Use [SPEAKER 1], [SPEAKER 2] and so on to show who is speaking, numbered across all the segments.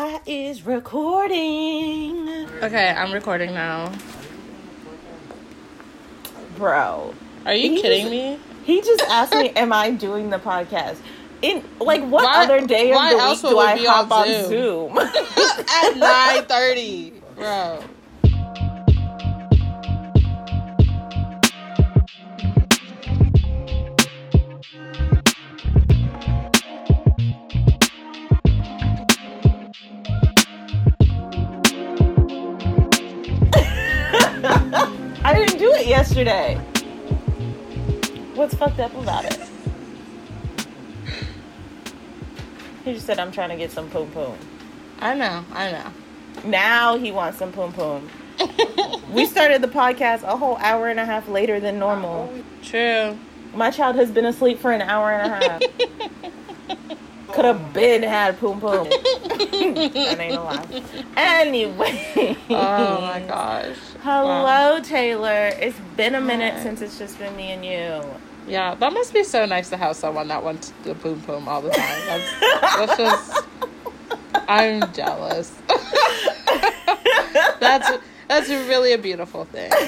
[SPEAKER 1] I is recording.
[SPEAKER 2] Okay, I'm recording now.
[SPEAKER 1] Bro,
[SPEAKER 2] Are you kidding
[SPEAKER 1] just-
[SPEAKER 2] me?
[SPEAKER 1] he just asked me, Am I doing the podcast? In like what
[SPEAKER 2] Why-
[SPEAKER 1] other day of the week do I hop
[SPEAKER 2] on
[SPEAKER 1] on Zoom?
[SPEAKER 2] At nine thirty, bro.
[SPEAKER 1] Yesterday. What's fucked up about it? He just said I'm trying to get some poom poom.
[SPEAKER 2] I know, I know.
[SPEAKER 1] Now he wants some poom poom. We started the podcast a whole hour and a half later than normal.
[SPEAKER 2] True.
[SPEAKER 1] My child has been asleep for an hour and a half. Could have been had poom poom. that ain't a lie. Anyway.
[SPEAKER 2] Oh my gosh.
[SPEAKER 1] Hello,
[SPEAKER 2] Wow.
[SPEAKER 1] Taylor. It's been a minute
[SPEAKER 2] Hi.
[SPEAKER 1] since it's just been me and you.
[SPEAKER 2] Yeah, that must be so nice to have someone that wants the boom boom all the time. That's, that's just. I'm jealous. that's that's really a beautiful thing.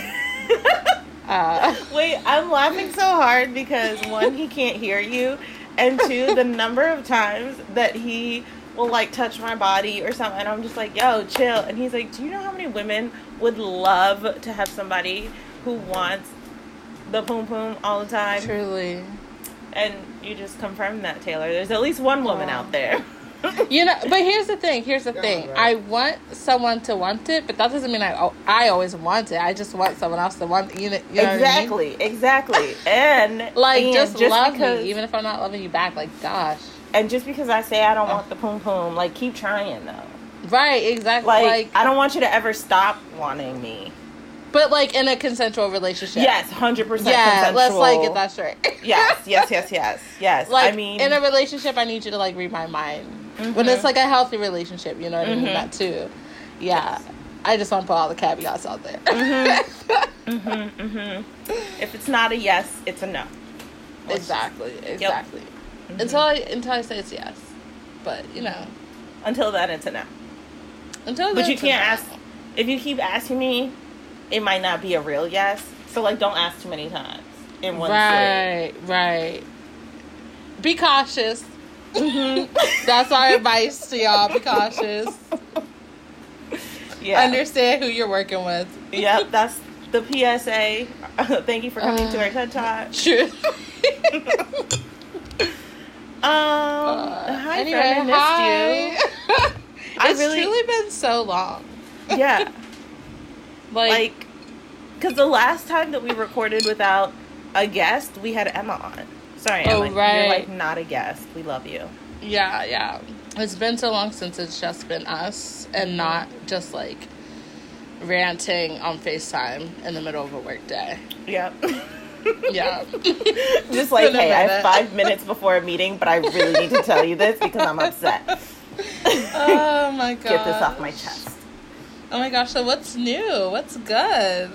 [SPEAKER 2] Uh,
[SPEAKER 1] Wait, I'm laughing so hard because one, he can't hear you, and two, the number of times that he will like touch my body or something, and I'm just like, yo, chill. And he's like, do you know how many women would love to have somebody who wants the poom poom all the time?
[SPEAKER 2] truly.
[SPEAKER 1] And you just confirmed that, Taylor. There's at least one woman
[SPEAKER 2] Wow.
[SPEAKER 1] out there.
[SPEAKER 2] You know, but here's the thing. Here's the thing. I want someone to want it, but that doesn't mean I oh, I always want it. I just want someone else to want. You know, you know what I mean?
[SPEAKER 1] exactly, exactly. And
[SPEAKER 2] Like
[SPEAKER 1] and
[SPEAKER 2] just, love
[SPEAKER 1] because,
[SPEAKER 2] me, even if I'm not loving you back. Like gosh,
[SPEAKER 1] and just because I say I don't want the poom poom, like keep trying though.
[SPEAKER 2] right? Exactly.
[SPEAKER 1] Like,
[SPEAKER 2] Like,
[SPEAKER 1] I don't want you to ever stop wanting me.
[SPEAKER 2] but like in a consensual relationship.
[SPEAKER 1] Yes, hundred percent.
[SPEAKER 2] Yeah. Let's like get that straight.
[SPEAKER 1] Yes, yes, yes, yes, yes.
[SPEAKER 2] like
[SPEAKER 1] I mean,
[SPEAKER 2] in a relationship, I need you to like read my mind when
[SPEAKER 1] Mhm.
[SPEAKER 2] it's like a healthy relationship. You know what I mean?
[SPEAKER 1] Mhm.
[SPEAKER 2] That too. Yeah. I just want to put all the caveats out there.
[SPEAKER 1] hmm hmm if it's not a yes, it's a no. Let's just-
[SPEAKER 2] exactly. Exactly. Until I until I say it's yes, but you know
[SPEAKER 1] Until then, it's a no.
[SPEAKER 2] until.
[SPEAKER 1] But you can't
[SPEAKER 2] no.
[SPEAKER 1] ask. If you keep asking me, it might not be a real yes. So like, don't ask too many times in one
[SPEAKER 2] Right. Right. Be cautious. Mm-hmm.
[SPEAKER 1] sitting.
[SPEAKER 2] That's our advice to y'all. Be cautious.
[SPEAKER 1] Yeah.
[SPEAKER 2] Understand who you're working with.
[SPEAKER 1] Yep. That's the PSA. Thank you for coming to our uh, TED Talk.
[SPEAKER 2] True.
[SPEAKER 1] Um.
[SPEAKER 2] Uh,
[SPEAKER 1] hi,
[SPEAKER 2] anyway,
[SPEAKER 1] friend. I missed
[SPEAKER 2] hi.
[SPEAKER 1] I
[SPEAKER 2] it's
[SPEAKER 1] really-
[SPEAKER 2] truly been so long.
[SPEAKER 1] Yeah.
[SPEAKER 2] Like,
[SPEAKER 1] like because the last time that we recorded without a guest we had emma on sorry
[SPEAKER 2] Oh,
[SPEAKER 1] emma
[SPEAKER 2] right.
[SPEAKER 1] you're like not a guest we love you
[SPEAKER 2] yeah, yeah. It's been so long since it's just been us and not just like ranting on FaceTime in the middle of a work day.
[SPEAKER 1] yep
[SPEAKER 2] Yeah.
[SPEAKER 1] just like hey i have five minutes before a meeting but i really need to tell you this because i'm upset
[SPEAKER 2] oh my god.
[SPEAKER 1] get this off my chest
[SPEAKER 2] Oh my gosh, so what's new? What's good?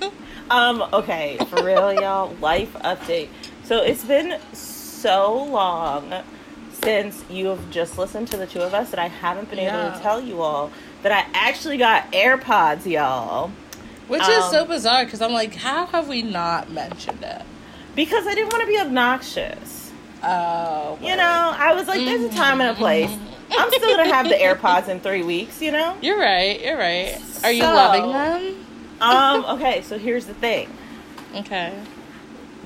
[SPEAKER 1] um okay for real y'all life update so it's been so long since you have just listened to the two of us that i haven't been able
[SPEAKER 2] Yeah.
[SPEAKER 1] to tell you all that i actually got airpods y'all
[SPEAKER 2] Which is so
[SPEAKER 1] Um,
[SPEAKER 2] bizarre because I'm like, how have we not mentioned it?
[SPEAKER 1] because I didn't want to be obnoxious.
[SPEAKER 2] Oh.
[SPEAKER 1] You know, I was like, there's a time and a place. I'm still gonna have the AirPods in three weeks. You know.
[SPEAKER 2] You're right, you're right. Are you
[SPEAKER 1] So-
[SPEAKER 2] loving them?
[SPEAKER 1] Um. Okay. So here's the thing.
[SPEAKER 2] Okay.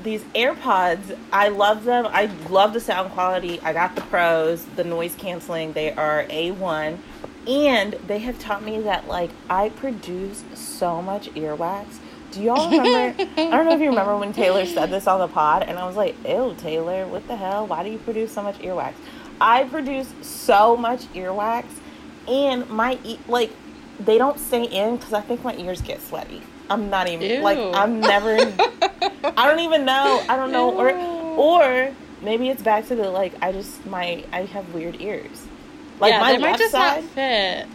[SPEAKER 1] These AirPods, I love them. I love the sound quality. I got the pros, the noise canceling. They are a one, and they have taught me that like I produce so much earwax. Do y'all remember? I don't know if you remember when Taylor said this on the pod, and I was like, "Ew, Taylor, what the hell? Why do you produce so much earwax?" I produce so much earwax, and my e- like they don't stay in because I think my ears get sweaty. I'm not even like I'm never. I don't even know. I don't know, or or maybe it's back to the like I just my I have weird ears. Like
[SPEAKER 2] yeah,
[SPEAKER 1] my left
[SPEAKER 2] just
[SPEAKER 1] side,
[SPEAKER 2] not fit.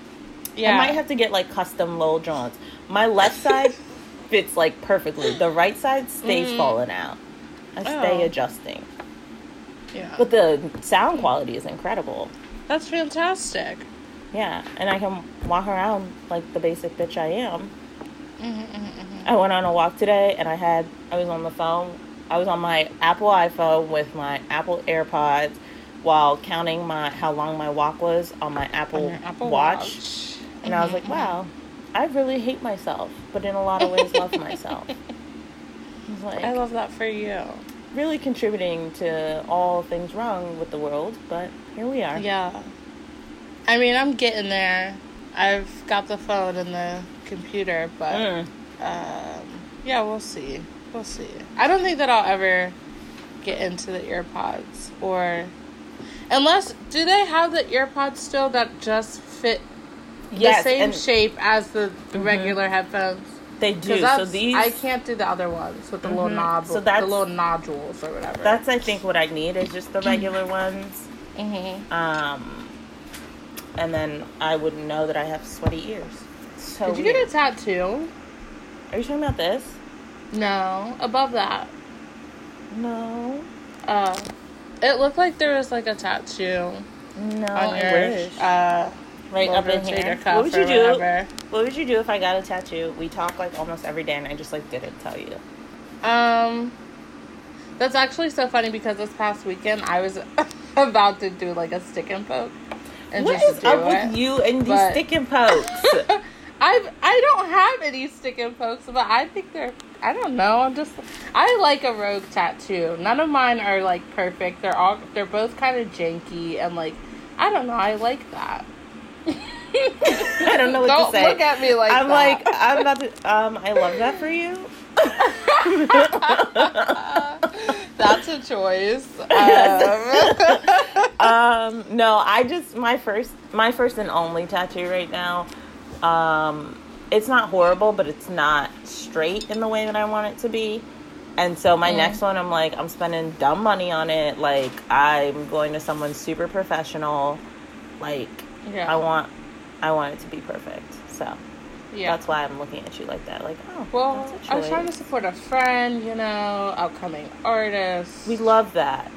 [SPEAKER 2] Yeah.
[SPEAKER 1] I might have to get like custom low joints. My left side fits like perfectly. The right side stays
[SPEAKER 2] Mm.
[SPEAKER 1] falling out. I stay
[SPEAKER 2] Oh.
[SPEAKER 1] adjusting.
[SPEAKER 2] yeah.
[SPEAKER 1] But the sound quality is incredible.
[SPEAKER 2] That's fantastic.
[SPEAKER 1] Yeah, and I can walk around like the basic bitch I am.
[SPEAKER 2] Mhm, mhm, mhm.
[SPEAKER 1] I went on a walk today and I had I was on the phone. I was on my Apple iPhone with my Apple AirPods while counting my how long my walk was on my Apple,
[SPEAKER 2] your Apple
[SPEAKER 1] Watch.
[SPEAKER 2] Watch.
[SPEAKER 1] And I was like, wow, I really hate myself, but in a lot of ways love myself. I was like
[SPEAKER 2] I love that for you.
[SPEAKER 1] really contributing to all things wrong with the world, but here we are.
[SPEAKER 2] Yeah. I mean, I'm getting there. I've got the phone and the computer, but
[SPEAKER 1] Mm.
[SPEAKER 2] um, yeah, we'll see. We'll see. I don't think that I'll ever get into the earpods or unless do they have the earpods still that just fit
[SPEAKER 1] Yes,
[SPEAKER 2] the same shape as the
[SPEAKER 1] Mhm.
[SPEAKER 2] regular headphones?
[SPEAKER 1] they do.
[SPEAKER 2] 'Cause
[SPEAKER 1] So
[SPEAKER 2] that's-
[SPEAKER 1] these
[SPEAKER 2] I can't do the other ones with the little
[SPEAKER 1] Mhm.
[SPEAKER 2] knob,
[SPEAKER 1] So
[SPEAKER 2] the little nodules or whatever.
[SPEAKER 1] That's I think what I need is just the regular ones.
[SPEAKER 2] hmm
[SPEAKER 1] Um, and then I wouldn't know that I have sweaty ears. So
[SPEAKER 2] Did you
[SPEAKER 1] weird.
[SPEAKER 2] get a tattoo?
[SPEAKER 1] Are you talking about this?
[SPEAKER 2] No, above that.
[SPEAKER 1] No,
[SPEAKER 2] Uh, it looked like there was like a tattoo
[SPEAKER 1] no.
[SPEAKER 2] on your
[SPEAKER 1] wish.
[SPEAKER 2] uh,
[SPEAKER 1] right up in here. What would you do?
[SPEAKER 2] whatever.
[SPEAKER 1] What would you do if I got a tattoo? We talk like almost every day, and I just like didn't tell you.
[SPEAKER 2] Um, that's actually so funny because this past weekend I was about to do like a stick and poke and
[SPEAKER 1] What
[SPEAKER 2] just
[SPEAKER 1] is
[SPEAKER 2] do
[SPEAKER 1] up
[SPEAKER 2] it.
[SPEAKER 1] with you and these
[SPEAKER 2] but-
[SPEAKER 1] stick and pokes?
[SPEAKER 2] I I don't have any stick and pokes, but I think they're. I don't know. I'm just. I like a rogue tattoo. None of mine are like perfect. They're all. They're both kind of janky and like. I don't know. I like that.
[SPEAKER 1] I don't know what to say.
[SPEAKER 2] don't
[SPEAKER 1] to say.
[SPEAKER 2] look at me like
[SPEAKER 1] I'm
[SPEAKER 2] that.
[SPEAKER 1] like I'm to. Um, I love that for you.
[SPEAKER 2] That's a choice. Um,
[SPEAKER 1] um, no, I just my first my first and only tattoo right now. Um, it's not horrible, but it's not straight in the way that I want it to be. And so my
[SPEAKER 2] Mm.
[SPEAKER 1] next one, I'm like, I'm spending dumb money on it. Like I'm going to someone super professional. Like
[SPEAKER 2] yeah.
[SPEAKER 1] I want, I want it to be perfect. So
[SPEAKER 2] yeah.
[SPEAKER 1] that's why I'm looking at you like that. Like, oh,
[SPEAKER 2] well,
[SPEAKER 1] that's a
[SPEAKER 2] I was trying to support a friend, you know, upcoming artist.
[SPEAKER 1] We love that.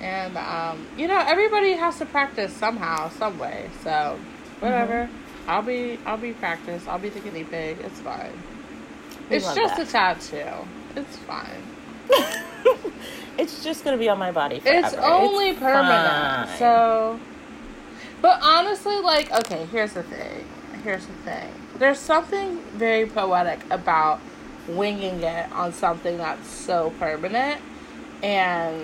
[SPEAKER 2] and um, you know, everybody has to practice somehow, some way. So, whatever.
[SPEAKER 1] Mm-hmm.
[SPEAKER 2] I'll be, I'll be practice. I'll be the guinea pig. It's fine.
[SPEAKER 1] We
[SPEAKER 2] it's just
[SPEAKER 1] that.
[SPEAKER 2] a tattoo. It's fine.
[SPEAKER 1] it's just gonna be on my body forever.
[SPEAKER 2] It's only permanent.
[SPEAKER 1] fine.
[SPEAKER 2] So, but honestly, like, okay, here's the thing. Here's the thing. There's something very poetic about winging it on something that's so permanent, and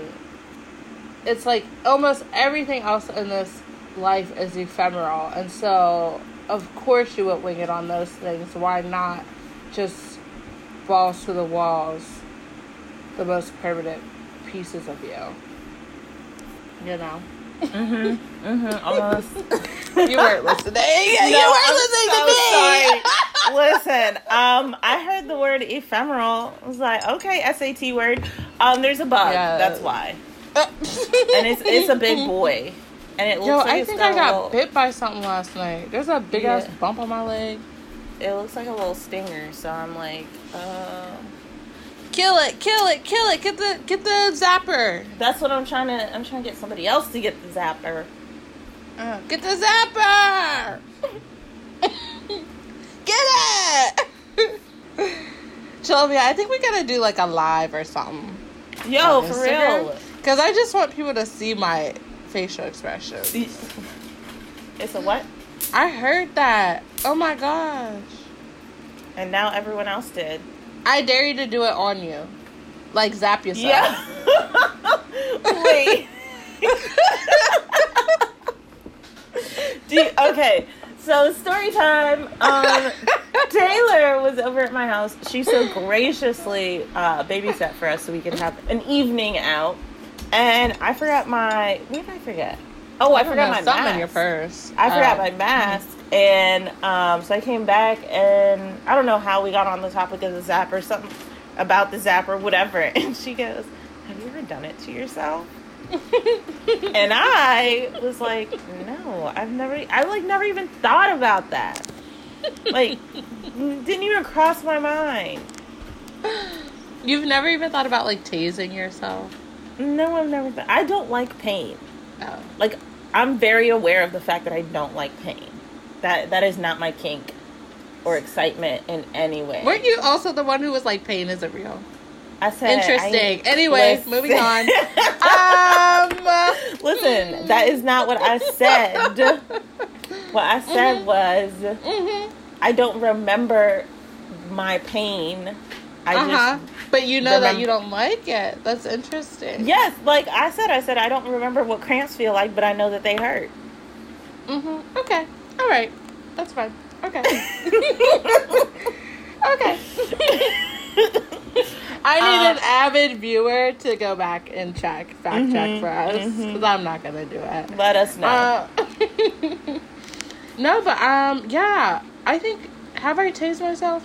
[SPEAKER 2] it's like almost everything else in this life is ephemeral, and so of course you would wing it on those things. Why not just balls to the walls? The most permanent pieces of you. You know?
[SPEAKER 1] Mhm. Mhm. Almost.
[SPEAKER 2] You weren't listening. you weren't
[SPEAKER 1] I'm
[SPEAKER 2] listening
[SPEAKER 1] so
[SPEAKER 2] to me.
[SPEAKER 1] sorry. Listen, um, I heard the word ephemeral. I was like, okay, SAT word. Um, there's a bug.
[SPEAKER 2] Yeah.
[SPEAKER 1] That's why. And it's it's a big boy, and it looks
[SPEAKER 2] Yo,
[SPEAKER 1] like
[SPEAKER 2] I think I got
[SPEAKER 1] little,
[SPEAKER 2] bit by something last night. There's a big ass bump on my leg.
[SPEAKER 1] It looks like a little stinger. So I'm like, uh,
[SPEAKER 2] Kill it, kill it, kill it. Get the get the zapper.
[SPEAKER 1] that's what I'm trying to. I'm trying to get somebody else to get the zapper.
[SPEAKER 2] Uh, get the zapper. get it. Sylvia, I think we gotta do like a live or something.
[SPEAKER 1] Yo, for real.
[SPEAKER 2] Cause I just want people to see my facial expressions.
[SPEAKER 1] It's a what?
[SPEAKER 2] I heard that. Oh my gosh.
[SPEAKER 1] And now everyone else did.
[SPEAKER 2] I dare you to do it on you. Like zap yourself.
[SPEAKER 1] Yeah. Wait. Do you, okay, so story time. Um, Taylor was over at my house. She so graciously uh, babysat for us so we could have an evening out. And I forgot my. What did I forget? Oh, I,
[SPEAKER 2] don't
[SPEAKER 1] forgot
[SPEAKER 2] know,
[SPEAKER 1] my
[SPEAKER 2] something
[SPEAKER 1] mask.
[SPEAKER 2] in your purse.
[SPEAKER 1] I forgot
[SPEAKER 2] Oh.
[SPEAKER 1] my mask, and um, so I came back, and I don't know how we got on the topic of the zapper, or something about the zapper, whatever. And she goes, "Have you ever done it to yourself?" and I was like, "No, I've never. I like never even thought about that. Like, didn't even cross my mind.
[SPEAKER 2] You've never even thought about like tasing yourself.
[SPEAKER 1] No, I've never. Th- I don't like pain.
[SPEAKER 2] Oh.
[SPEAKER 1] Like, I'm very aware of the fact that I don't like pain." That that is not my kink or excitement in any way.
[SPEAKER 2] Weren't you also the one who was like, pain isn't real?
[SPEAKER 1] I said
[SPEAKER 2] Interesting.
[SPEAKER 1] I-
[SPEAKER 2] anyway,
[SPEAKER 1] Listen.
[SPEAKER 2] moving on. um,
[SPEAKER 1] Listen, that is not what I said. What I said
[SPEAKER 2] Mhm.
[SPEAKER 1] was
[SPEAKER 2] mhm.
[SPEAKER 1] I don't remember my pain. I
[SPEAKER 2] Uh-huh.
[SPEAKER 1] just
[SPEAKER 2] But you know that you don't like it. That's interesting.
[SPEAKER 1] yes, like I said, I said I don't remember what cramps feel like, but I know that they hurt.
[SPEAKER 2] hmm Okay. All right. That's fine. Okay. okay. I need an
[SPEAKER 1] Uh,
[SPEAKER 2] avid viewer to go back and check, fact check
[SPEAKER 1] Mhm,
[SPEAKER 2] for us, because I'm not gonna do it.
[SPEAKER 1] Let us know.
[SPEAKER 2] Uh, no, but um, yeah. I think have I tased myself?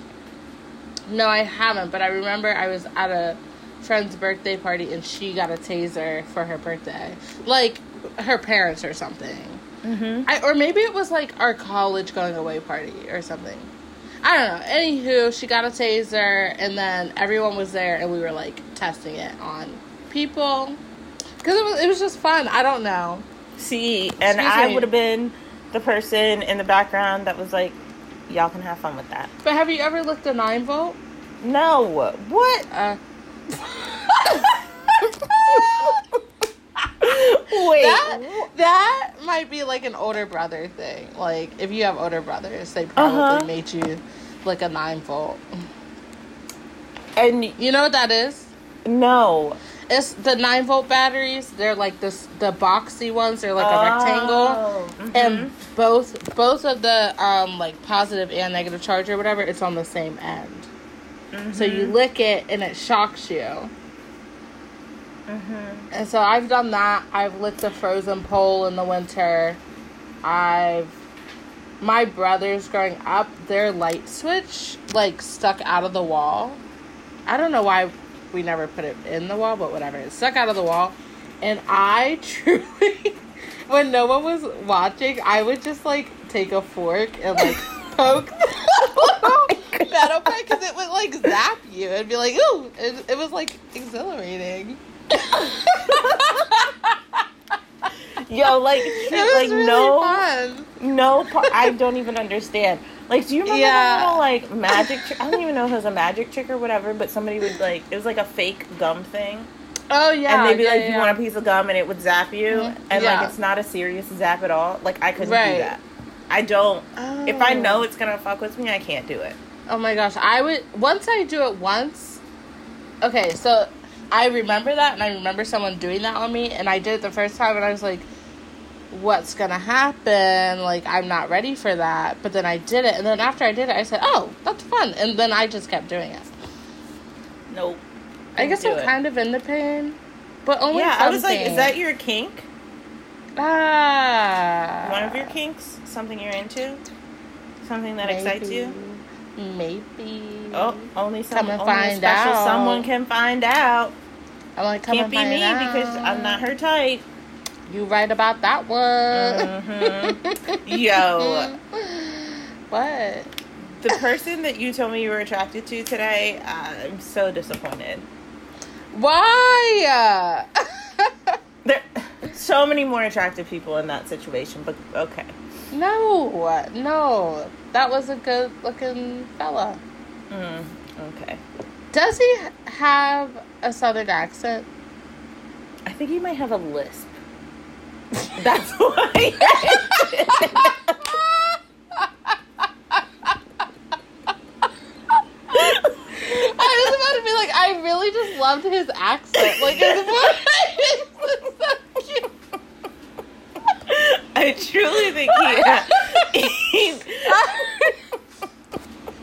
[SPEAKER 2] No, I haven't. But I remember I was at a friend's birthday party and she got a taser for her birthday, like her parents or something.
[SPEAKER 1] hmm
[SPEAKER 2] I or maybe it was like our college going away party or something. I don't know. Anywho, she got a taser, and then everyone was there, and we were like testing it on people because it was it was just fun. I don't know.
[SPEAKER 1] See, and
[SPEAKER 2] Excuse
[SPEAKER 1] I would have been the person in the background that was like, "Y'all can have fun with that."
[SPEAKER 2] But have you ever looked a nine volt?
[SPEAKER 1] No, what?
[SPEAKER 2] Uh,
[SPEAKER 1] Wait,
[SPEAKER 2] that that might be like an older brother thing. Like if you have older brothers, they probably
[SPEAKER 1] Uh-huh.
[SPEAKER 2] made you like a nine volt.
[SPEAKER 1] and
[SPEAKER 2] You know what that is?
[SPEAKER 1] no,
[SPEAKER 2] It's the nine volt batteries. They're like this the boxy ones. They're like a rectangle.
[SPEAKER 1] Oh, mhm.
[SPEAKER 2] and both both of the um like positive and negative charge or whatever it's on the same end so you
[SPEAKER 1] Mhm.
[SPEAKER 2] lick it and it shocks you
[SPEAKER 1] Mhm.
[SPEAKER 2] and so i've done that i've licked a frozen pole in the winter i've my brothers growing up their light switch like stuck out of the wall i don't know why we never put it in the wall but whatever it stuck out of the wall and i truly when no one was watching i would just like take a fork and like poke the metal part because it would like zap you and be like ooh it, it was like exhilarating
[SPEAKER 1] Yo, like, like
[SPEAKER 2] really
[SPEAKER 1] no,
[SPEAKER 2] fun.
[SPEAKER 1] no. I don't even understand. Like, do you remember
[SPEAKER 2] Yeah.
[SPEAKER 1] that little like magic? Trick? I don't even know if it was a magic trick or whatever, but somebody would like it was like a fake gum thing,
[SPEAKER 2] oh yeah
[SPEAKER 1] and they'd be
[SPEAKER 2] yeah,
[SPEAKER 1] like,
[SPEAKER 2] yeah,
[SPEAKER 1] "You want a piece of gum?" and it would zap you,
[SPEAKER 2] Mhm.
[SPEAKER 1] and like it's not a serious zap at all. Like I couldn't
[SPEAKER 2] Right.
[SPEAKER 1] do that. I don't. If I
[SPEAKER 2] Oh.
[SPEAKER 1] know it's gonna fuck with me, I can't do it.
[SPEAKER 2] Oh my gosh, I would once I do it once. Okay, so I remember that, and I remember someone doing that on me, and I did it the first time, and I was like, "What's gonna happen? Like, I'm not ready for that." But then I did it, and then after I did it, I said, "Oh, that's fun," and then I just kept doing it.
[SPEAKER 1] Nope.
[SPEAKER 2] I guess I'm
[SPEAKER 1] it.
[SPEAKER 2] kind of into pain, but only
[SPEAKER 1] Yeah, I was like, is that your kink?
[SPEAKER 2] ah
[SPEAKER 1] One of your kinks? Something you're into? Something that excites you?
[SPEAKER 2] Maybe.
[SPEAKER 1] Oh, only some
[SPEAKER 2] Come
[SPEAKER 1] only
[SPEAKER 2] find
[SPEAKER 1] special
[SPEAKER 2] out.
[SPEAKER 1] someone can find out.
[SPEAKER 2] I'm like, come
[SPEAKER 1] Can't be me
[SPEAKER 2] out.
[SPEAKER 1] because I'm not her type.
[SPEAKER 2] You right about that one.
[SPEAKER 1] Mhm. Yo,
[SPEAKER 2] what?
[SPEAKER 1] the person that you told me you were attracted to today, I'm so disappointed.
[SPEAKER 2] Why?
[SPEAKER 1] There so many more attractive people in that situation, but okay.
[SPEAKER 2] no, no. That was a good looking fella.
[SPEAKER 1] Mm, okay.
[SPEAKER 2] Does he have a southern accent?
[SPEAKER 1] I think he might have a lisp. That's why.
[SPEAKER 2] I was about to be like, I really just loved his accent. Like his voice is so cute.
[SPEAKER 1] I truly think he. Uh, he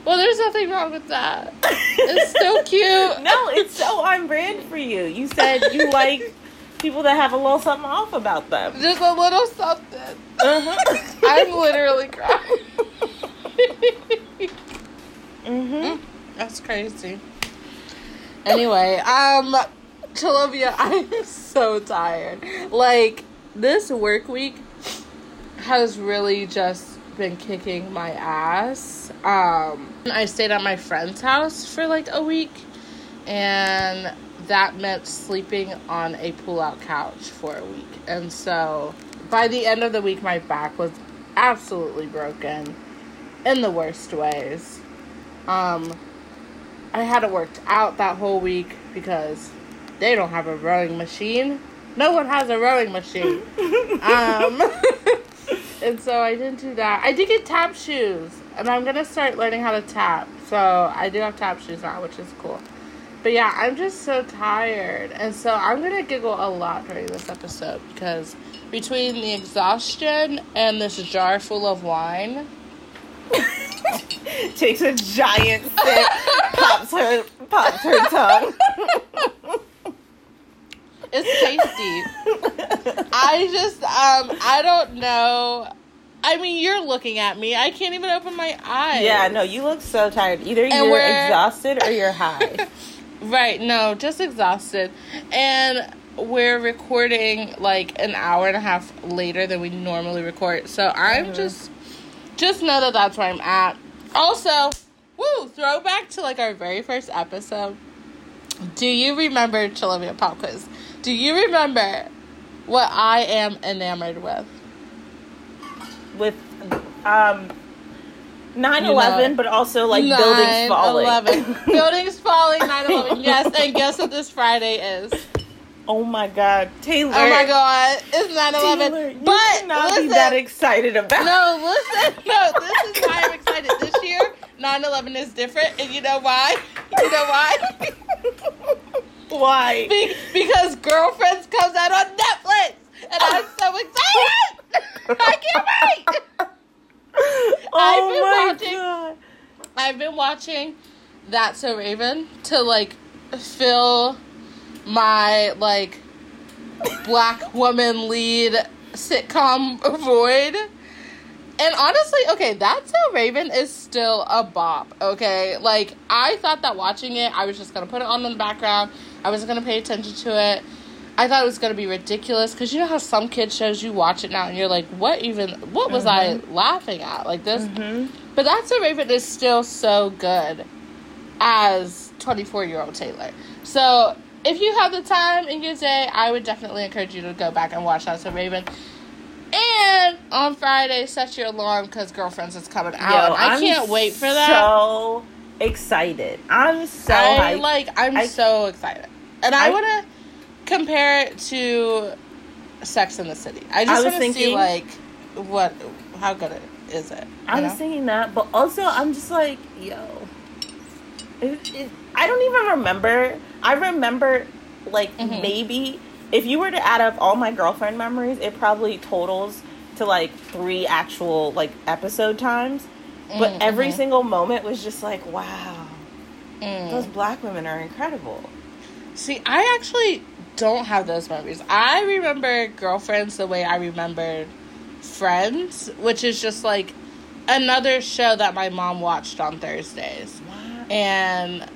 [SPEAKER 2] well, there's nothing wrong with that. It's so cute.
[SPEAKER 1] no, it's so on brand for you. You said you like people that have a little something off about them.
[SPEAKER 2] Just a little something.
[SPEAKER 1] Uh-huh.
[SPEAKER 2] I'm literally crying.
[SPEAKER 1] mm-hmm.
[SPEAKER 2] That's crazy. Anyway, um, Chiluvya, I'm so tired. Like, this work week has really just been kicking my ass. Um, I stayed at my friend's house for like a week, and that meant sleeping on a pull out couch for a week. And so by the end of the week, my back was absolutely broken in the worst ways. Um, I hadn't worked out that whole week because they don't have a rowing machine. No one has a rowing machine. um, and so I didn't do that. I did get tap shoes, and I'm gonna start learning how to tap. So I do have tap shoes now, which is cool. But yeah, I'm just so tired. And so I'm gonna giggle a lot during this episode because between the exhaustion and this jar full of wine.
[SPEAKER 1] Takes a giant sip, pops her pops her tongue.
[SPEAKER 2] It's tasty. I just um I don't know. I mean, you're looking at me. I can't even open my eyes.
[SPEAKER 1] Yeah, no, you look so tired. Either
[SPEAKER 2] And
[SPEAKER 1] you're
[SPEAKER 2] we're-
[SPEAKER 1] exhausted or you're high.
[SPEAKER 2] Right, no, just exhausted. And we're recording like an hour and a half later than we normally record. So I'm just just know that that's where I'm at. Also, woo, throwback to like our very first episode. Do you remember Chiluvya Pop Quiz? Do you remember what I am enamored with?
[SPEAKER 1] With um 9
[SPEAKER 2] You
[SPEAKER 1] 11, but also like buildings falling.
[SPEAKER 2] 9/11. buildings falling, 9 11. Yes, and guess what this Friday is?
[SPEAKER 1] Oh my god, Taylor.
[SPEAKER 2] Oh my god, it's 9
[SPEAKER 1] Taylor,
[SPEAKER 2] 11.
[SPEAKER 1] you
[SPEAKER 2] But
[SPEAKER 1] cannot
[SPEAKER 2] listen,
[SPEAKER 1] be that excited about
[SPEAKER 2] no, listen, no, this is why I'm excited. This year, 9 11 is different, and you know why? You know why?
[SPEAKER 1] Why?
[SPEAKER 2] Be- because Girlfriends comes out on Netflix, and I'm so excited! I can't wait!
[SPEAKER 1] Oh
[SPEAKER 2] been
[SPEAKER 1] my
[SPEAKER 2] watching-
[SPEAKER 1] god.
[SPEAKER 2] I've been watching That's So Raven to like fill my like black woman lead sitcom void. And honestly, okay, That's So Raven is still a bop, okay? Like, I thought that watching it, I was just gonna put it on in the background. I wasn't gonna pay attention to it. I thought it was gonna be ridiculous because you know how some kid shows you watch it now and you're like, what even, what was I laughing at? Like this,
[SPEAKER 1] Mhm.
[SPEAKER 2] but That's a Raven is still so good as 24 year old Taylor. So if you have the time in your day, I would definitely encourage you to go back and watch That's a Raven. And on Friday, set your alarm because Girlfriends is coming out.
[SPEAKER 1] Yo,
[SPEAKER 2] I
[SPEAKER 1] I'm
[SPEAKER 2] can't wait for that.
[SPEAKER 1] So excited. I'm so
[SPEAKER 2] I
[SPEAKER 1] hyped.
[SPEAKER 2] like. I'm
[SPEAKER 1] I-
[SPEAKER 2] so excited, and I,
[SPEAKER 1] I-
[SPEAKER 2] want to compare it to Sex in the City. I just want to see like what, how good it is it.
[SPEAKER 1] I was
[SPEAKER 2] know?
[SPEAKER 1] thinking that, but also I'm just like, yo. It, it, I don't even remember. I remember, like,
[SPEAKER 2] Mhm.
[SPEAKER 1] maybe if you were to add up all my girlfriend memories, it probably totals to like three actual like episode times. But
[SPEAKER 2] Mm,
[SPEAKER 1] every
[SPEAKER 2] mhm.
[SPEAKER 1] single moment was just like, wow,
[SPEAKER 2] Mm.
[SPEAKER 1] those black women are incredible.
[SPEAKER 2] See, I actually don't have those memories. I remember girlfriends the way I remembered Friends, which is just like another show that my mom watched on Thursdays. And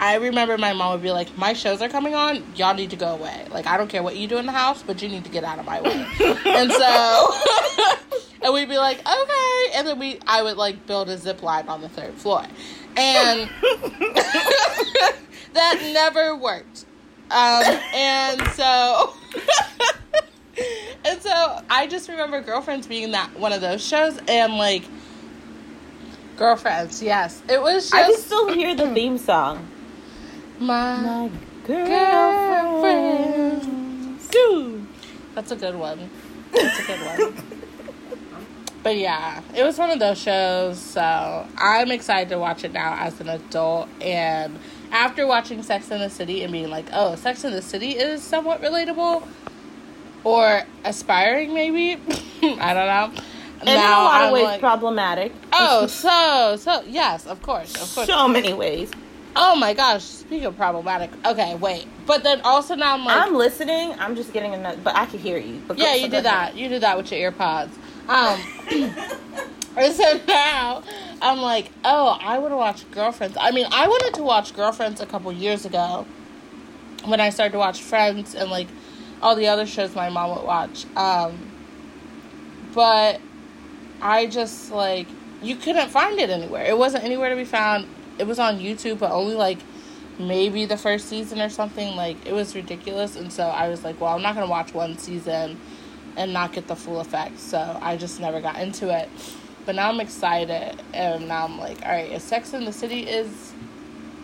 [SPEAKER 2] I remember my mom would be like, My shows are coming on, y'all need to go away. Like, I don't care what you do in the house, but you need to get out of my way. and so, and we'd be like, Okay. And then we, I would like build a zip line on the third floor. And that never worked. Um, and so, and so I just remember Girlfriends being that one of those shows, and like Girlfriends, yes, it was
[SPEAKER 1] I can still hear the theme song.
[SPEAKER 2] my
[SPEAKER 1] My
[SPEAKER 2] girlfriend.
[SPEAKER 1] girlfriend.
[SPEAKER 2] Dude, that's a good one. That's a good one. But yeah, it was one of those shows, so I'm excited to watch it now as an adult. And after watching Sex in the City and being like, oh, Sex in the City is somewhat relatable or aspiring, maybe. I don't know.
[SPEAKER 1] And in a lot of ways problematic.
[SPEAKER 2] oh, so, so, yes, of course, of course.
[SPEAKER 1] so many ways.
[SPEAKER 2] Oh my gosh, speaking of problematic. Okay, wait. But then also now I'm like,
[SPEAKER 1] I'm listening. I'm just getting another, but I can hear you.
[SPEAKER 2] Yeah, you
[SPEAKER 1] go
[SPEAKER 2] did that. You did that with your earpods. Um, and so now I'm like, oh, I want to watch Girlfriends. I mean, I wanted to watch Girlfriends a couple years ago when I started to watch Friends and like all the other shows my mom would watch. Um, but I just like you couldn't find it anywhere. It wasn't anywhere to be found. It was on YouTube, but only like maybe the first season or something. Like it was ridiculous, and so I was like, well, I'm not gonna watch one season and not get the full effect. So I just never got into it. But now I'm excited, and now I'm like, all right, if Sex in the City is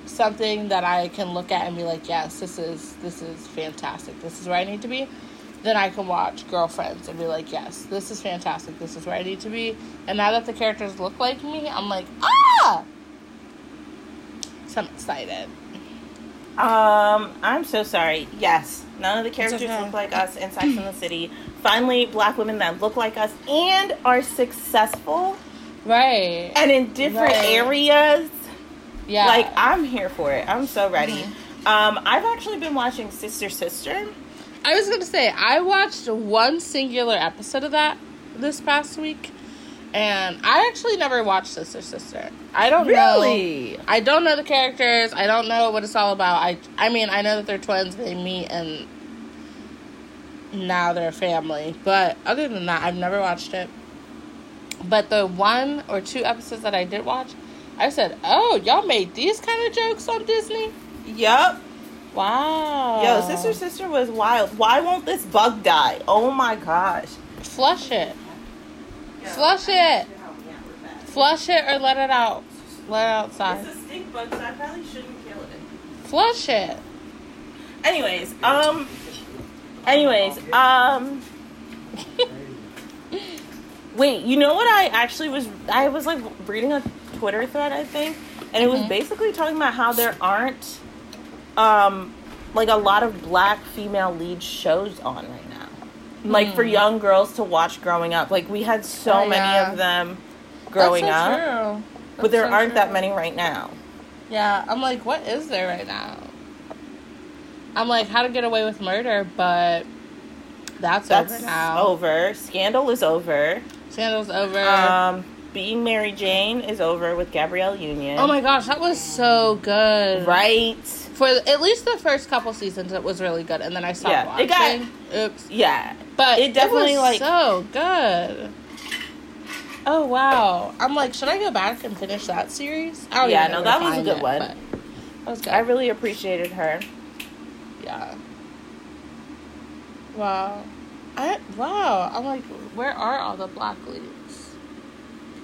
[SPEAKER 2] something that I can look at and be like, yes, this is this is fantastic. This is where I need to be. Then I can watch Girlfriends and be like, yes, this is fantastic. This is where I need to be. And now that the characters look like me, I'm like, ah. So I'm excited.
[SPEAKER 1] Um, I'm so sorry. Yes, none of the characters
[SPEAKER 2] okay.
[SPEAKER 1] look like us in Sex in the City. Finally, black women that look like us and are successful
[SPEAKER 2] Right.
[SPEAKER 1] and in different
[SPEAKER 2] Right.
[SPEAKER 1] areas.
[SPEAKER 2] yeah.
[SPEAKER 1] Like I'm here for it. I'm so ready.
[SPEAKER 2] Mhm.
[SPEAKER 1] Um, I've actually been watching Sister Sister.
[SPEAKER 2] I was gonna say I watched one singular episode of that this past week, and I actually never watched Sister Sister. I don't know.
[SPEAKER 1] Really?
[SPEAKER 2] I don't know the characters. I don't know what it's all about. I I mean I know that they're twins. They meet and now they're a family. But other than that, I've never watched it. But the one or two episodes that I did watch, I said, "Oh, y'all made these kind of jokes on Disney."
[SPEAKER 1] Yup.
[SPEAKER 2] Wow.
[SPEAKER 1] Yo, Sister Sister was wild. Why won't this bug die? Oh my gosh.
[SPEAKER 2] Flush it. Flush it. Flush it or let it out. Let it outside.
[SPEAKER 1] It's a stink bug, so I probably shouldn't kill it.
[SPEAKER 2] Flush it.
[SPEAKER 1] Anyways, um, anyways, um, wait, you know what I actually was, I was like reading a Twitter thread, I think, and it was
[SPEAKER 2] Mhm.
[SPEAKER 1] basically talking about how there aren't, um, like a lot of black female lead shows on right Like for
[SPEAKER 2] Hmm.
[SPEAKER 1] young girls to watch growing up. Like we had so
[SPEAKER 2] Oh,
[SPEAKER 1] many
[SPEAKER 2] yeah.
[SPEAKER 1] of them growing
[SPEAKER 2] That's so
[SPEAKER 1] up,
[SPEAKER 2] True.
[SPEAKER 1] but there
[SPEAKER 2] so
[SPEAKER 1] aren't that many right now.
[SPEAKER 2] Yeah, I'm like, what is there right now? I'm like, how to get away with murder, but that's,
[SPEAKER 1] That's
[SPEAKER 2] over now.
[SPEAKER 1] over. Scandal is over.
[SPEAKER 2] Scandal's over.
[SPEAKER 1] Um, Being Mary Jane is over with Gabrielle Union.
[SPEAKER 2] oh my gosh, that was so good.
[SPEAKER 1] Right?
[SPEAKER 2] For at least the first couple seasons, it was really good, and then I stopped
[SPEAKER 1] Yeah,
[SPEAKER 2] watching.
[SPEAKER 1] it got-
[SPEAKER 2] Oops.
[SPEAKER 1] Yeah.
[SPEAKER 2] But
[SPEAKER 1] It definitely,
[SPEAKER 2] was
[SPEAKER 1] like-
[SPEAKER 2] so good. Oh wow! I'm like, should I go back and finish that series? I don't
[SPEAKER 1] Yeah, no, that was a good
[SPEAKER 2] it,
[SPEAKER 1] one.
[SPEAKER 2] That was good.
[SPEAKER 1] I really appreciated her.
[SPEAKER 2] yeah. Wow. I wow. I'm like, where are all the black leads?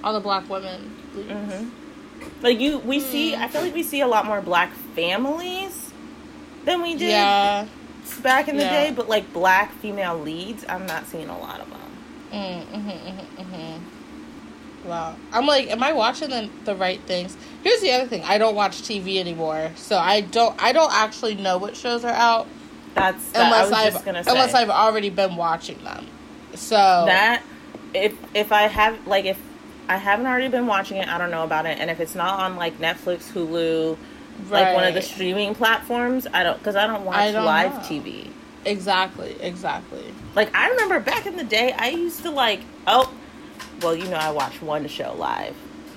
[SPEAKER 2] All the black women leads.
[SPEAKER 1] hmm Like you, we see.
[SPEAKER 2] Hmm.
[SPEAKER 1] I feel like we see a lot more black families than we did
[SPEAKER 2] Yeah.
[SPEAKER 1] back in the
[SPEAKER 2] Yeah.
[SPEAKER 1] day. But like black female leads, I'm not seeing a lot of them.
[SPEAKER 2] Mm, hmm hmm hmm Wow. I'm like, am I watching the, the right things? Here's the other thing. I don't watch TV anymore, so I don't. I don't actually know what shows are out
[SPEAKER 1] That's that, I
[SPEAKER 2] unless
[SPEAKER 1] was
[SPEAKER 2] I've
[SPEAKER 1] just gonna say
[SPEAKER 2] unless I've already been watching them. So
[SPEAKER 1] that if if I have like if I haven't already been watching it, I don't know about it. And if it's not on like Netflix, Hulu, like one of the streaming platforms, I don't because I don't watch
[SPEAKER 2] I don't
[SPEAKER 1] live
[SPEAKER 2] know.
[SPEAKER 1] TV.
[SPEAKER 2] exactly, exactly.
[SPEAKER 1] Like I remember back in the day, I used to like oh, well you know I watched one show live,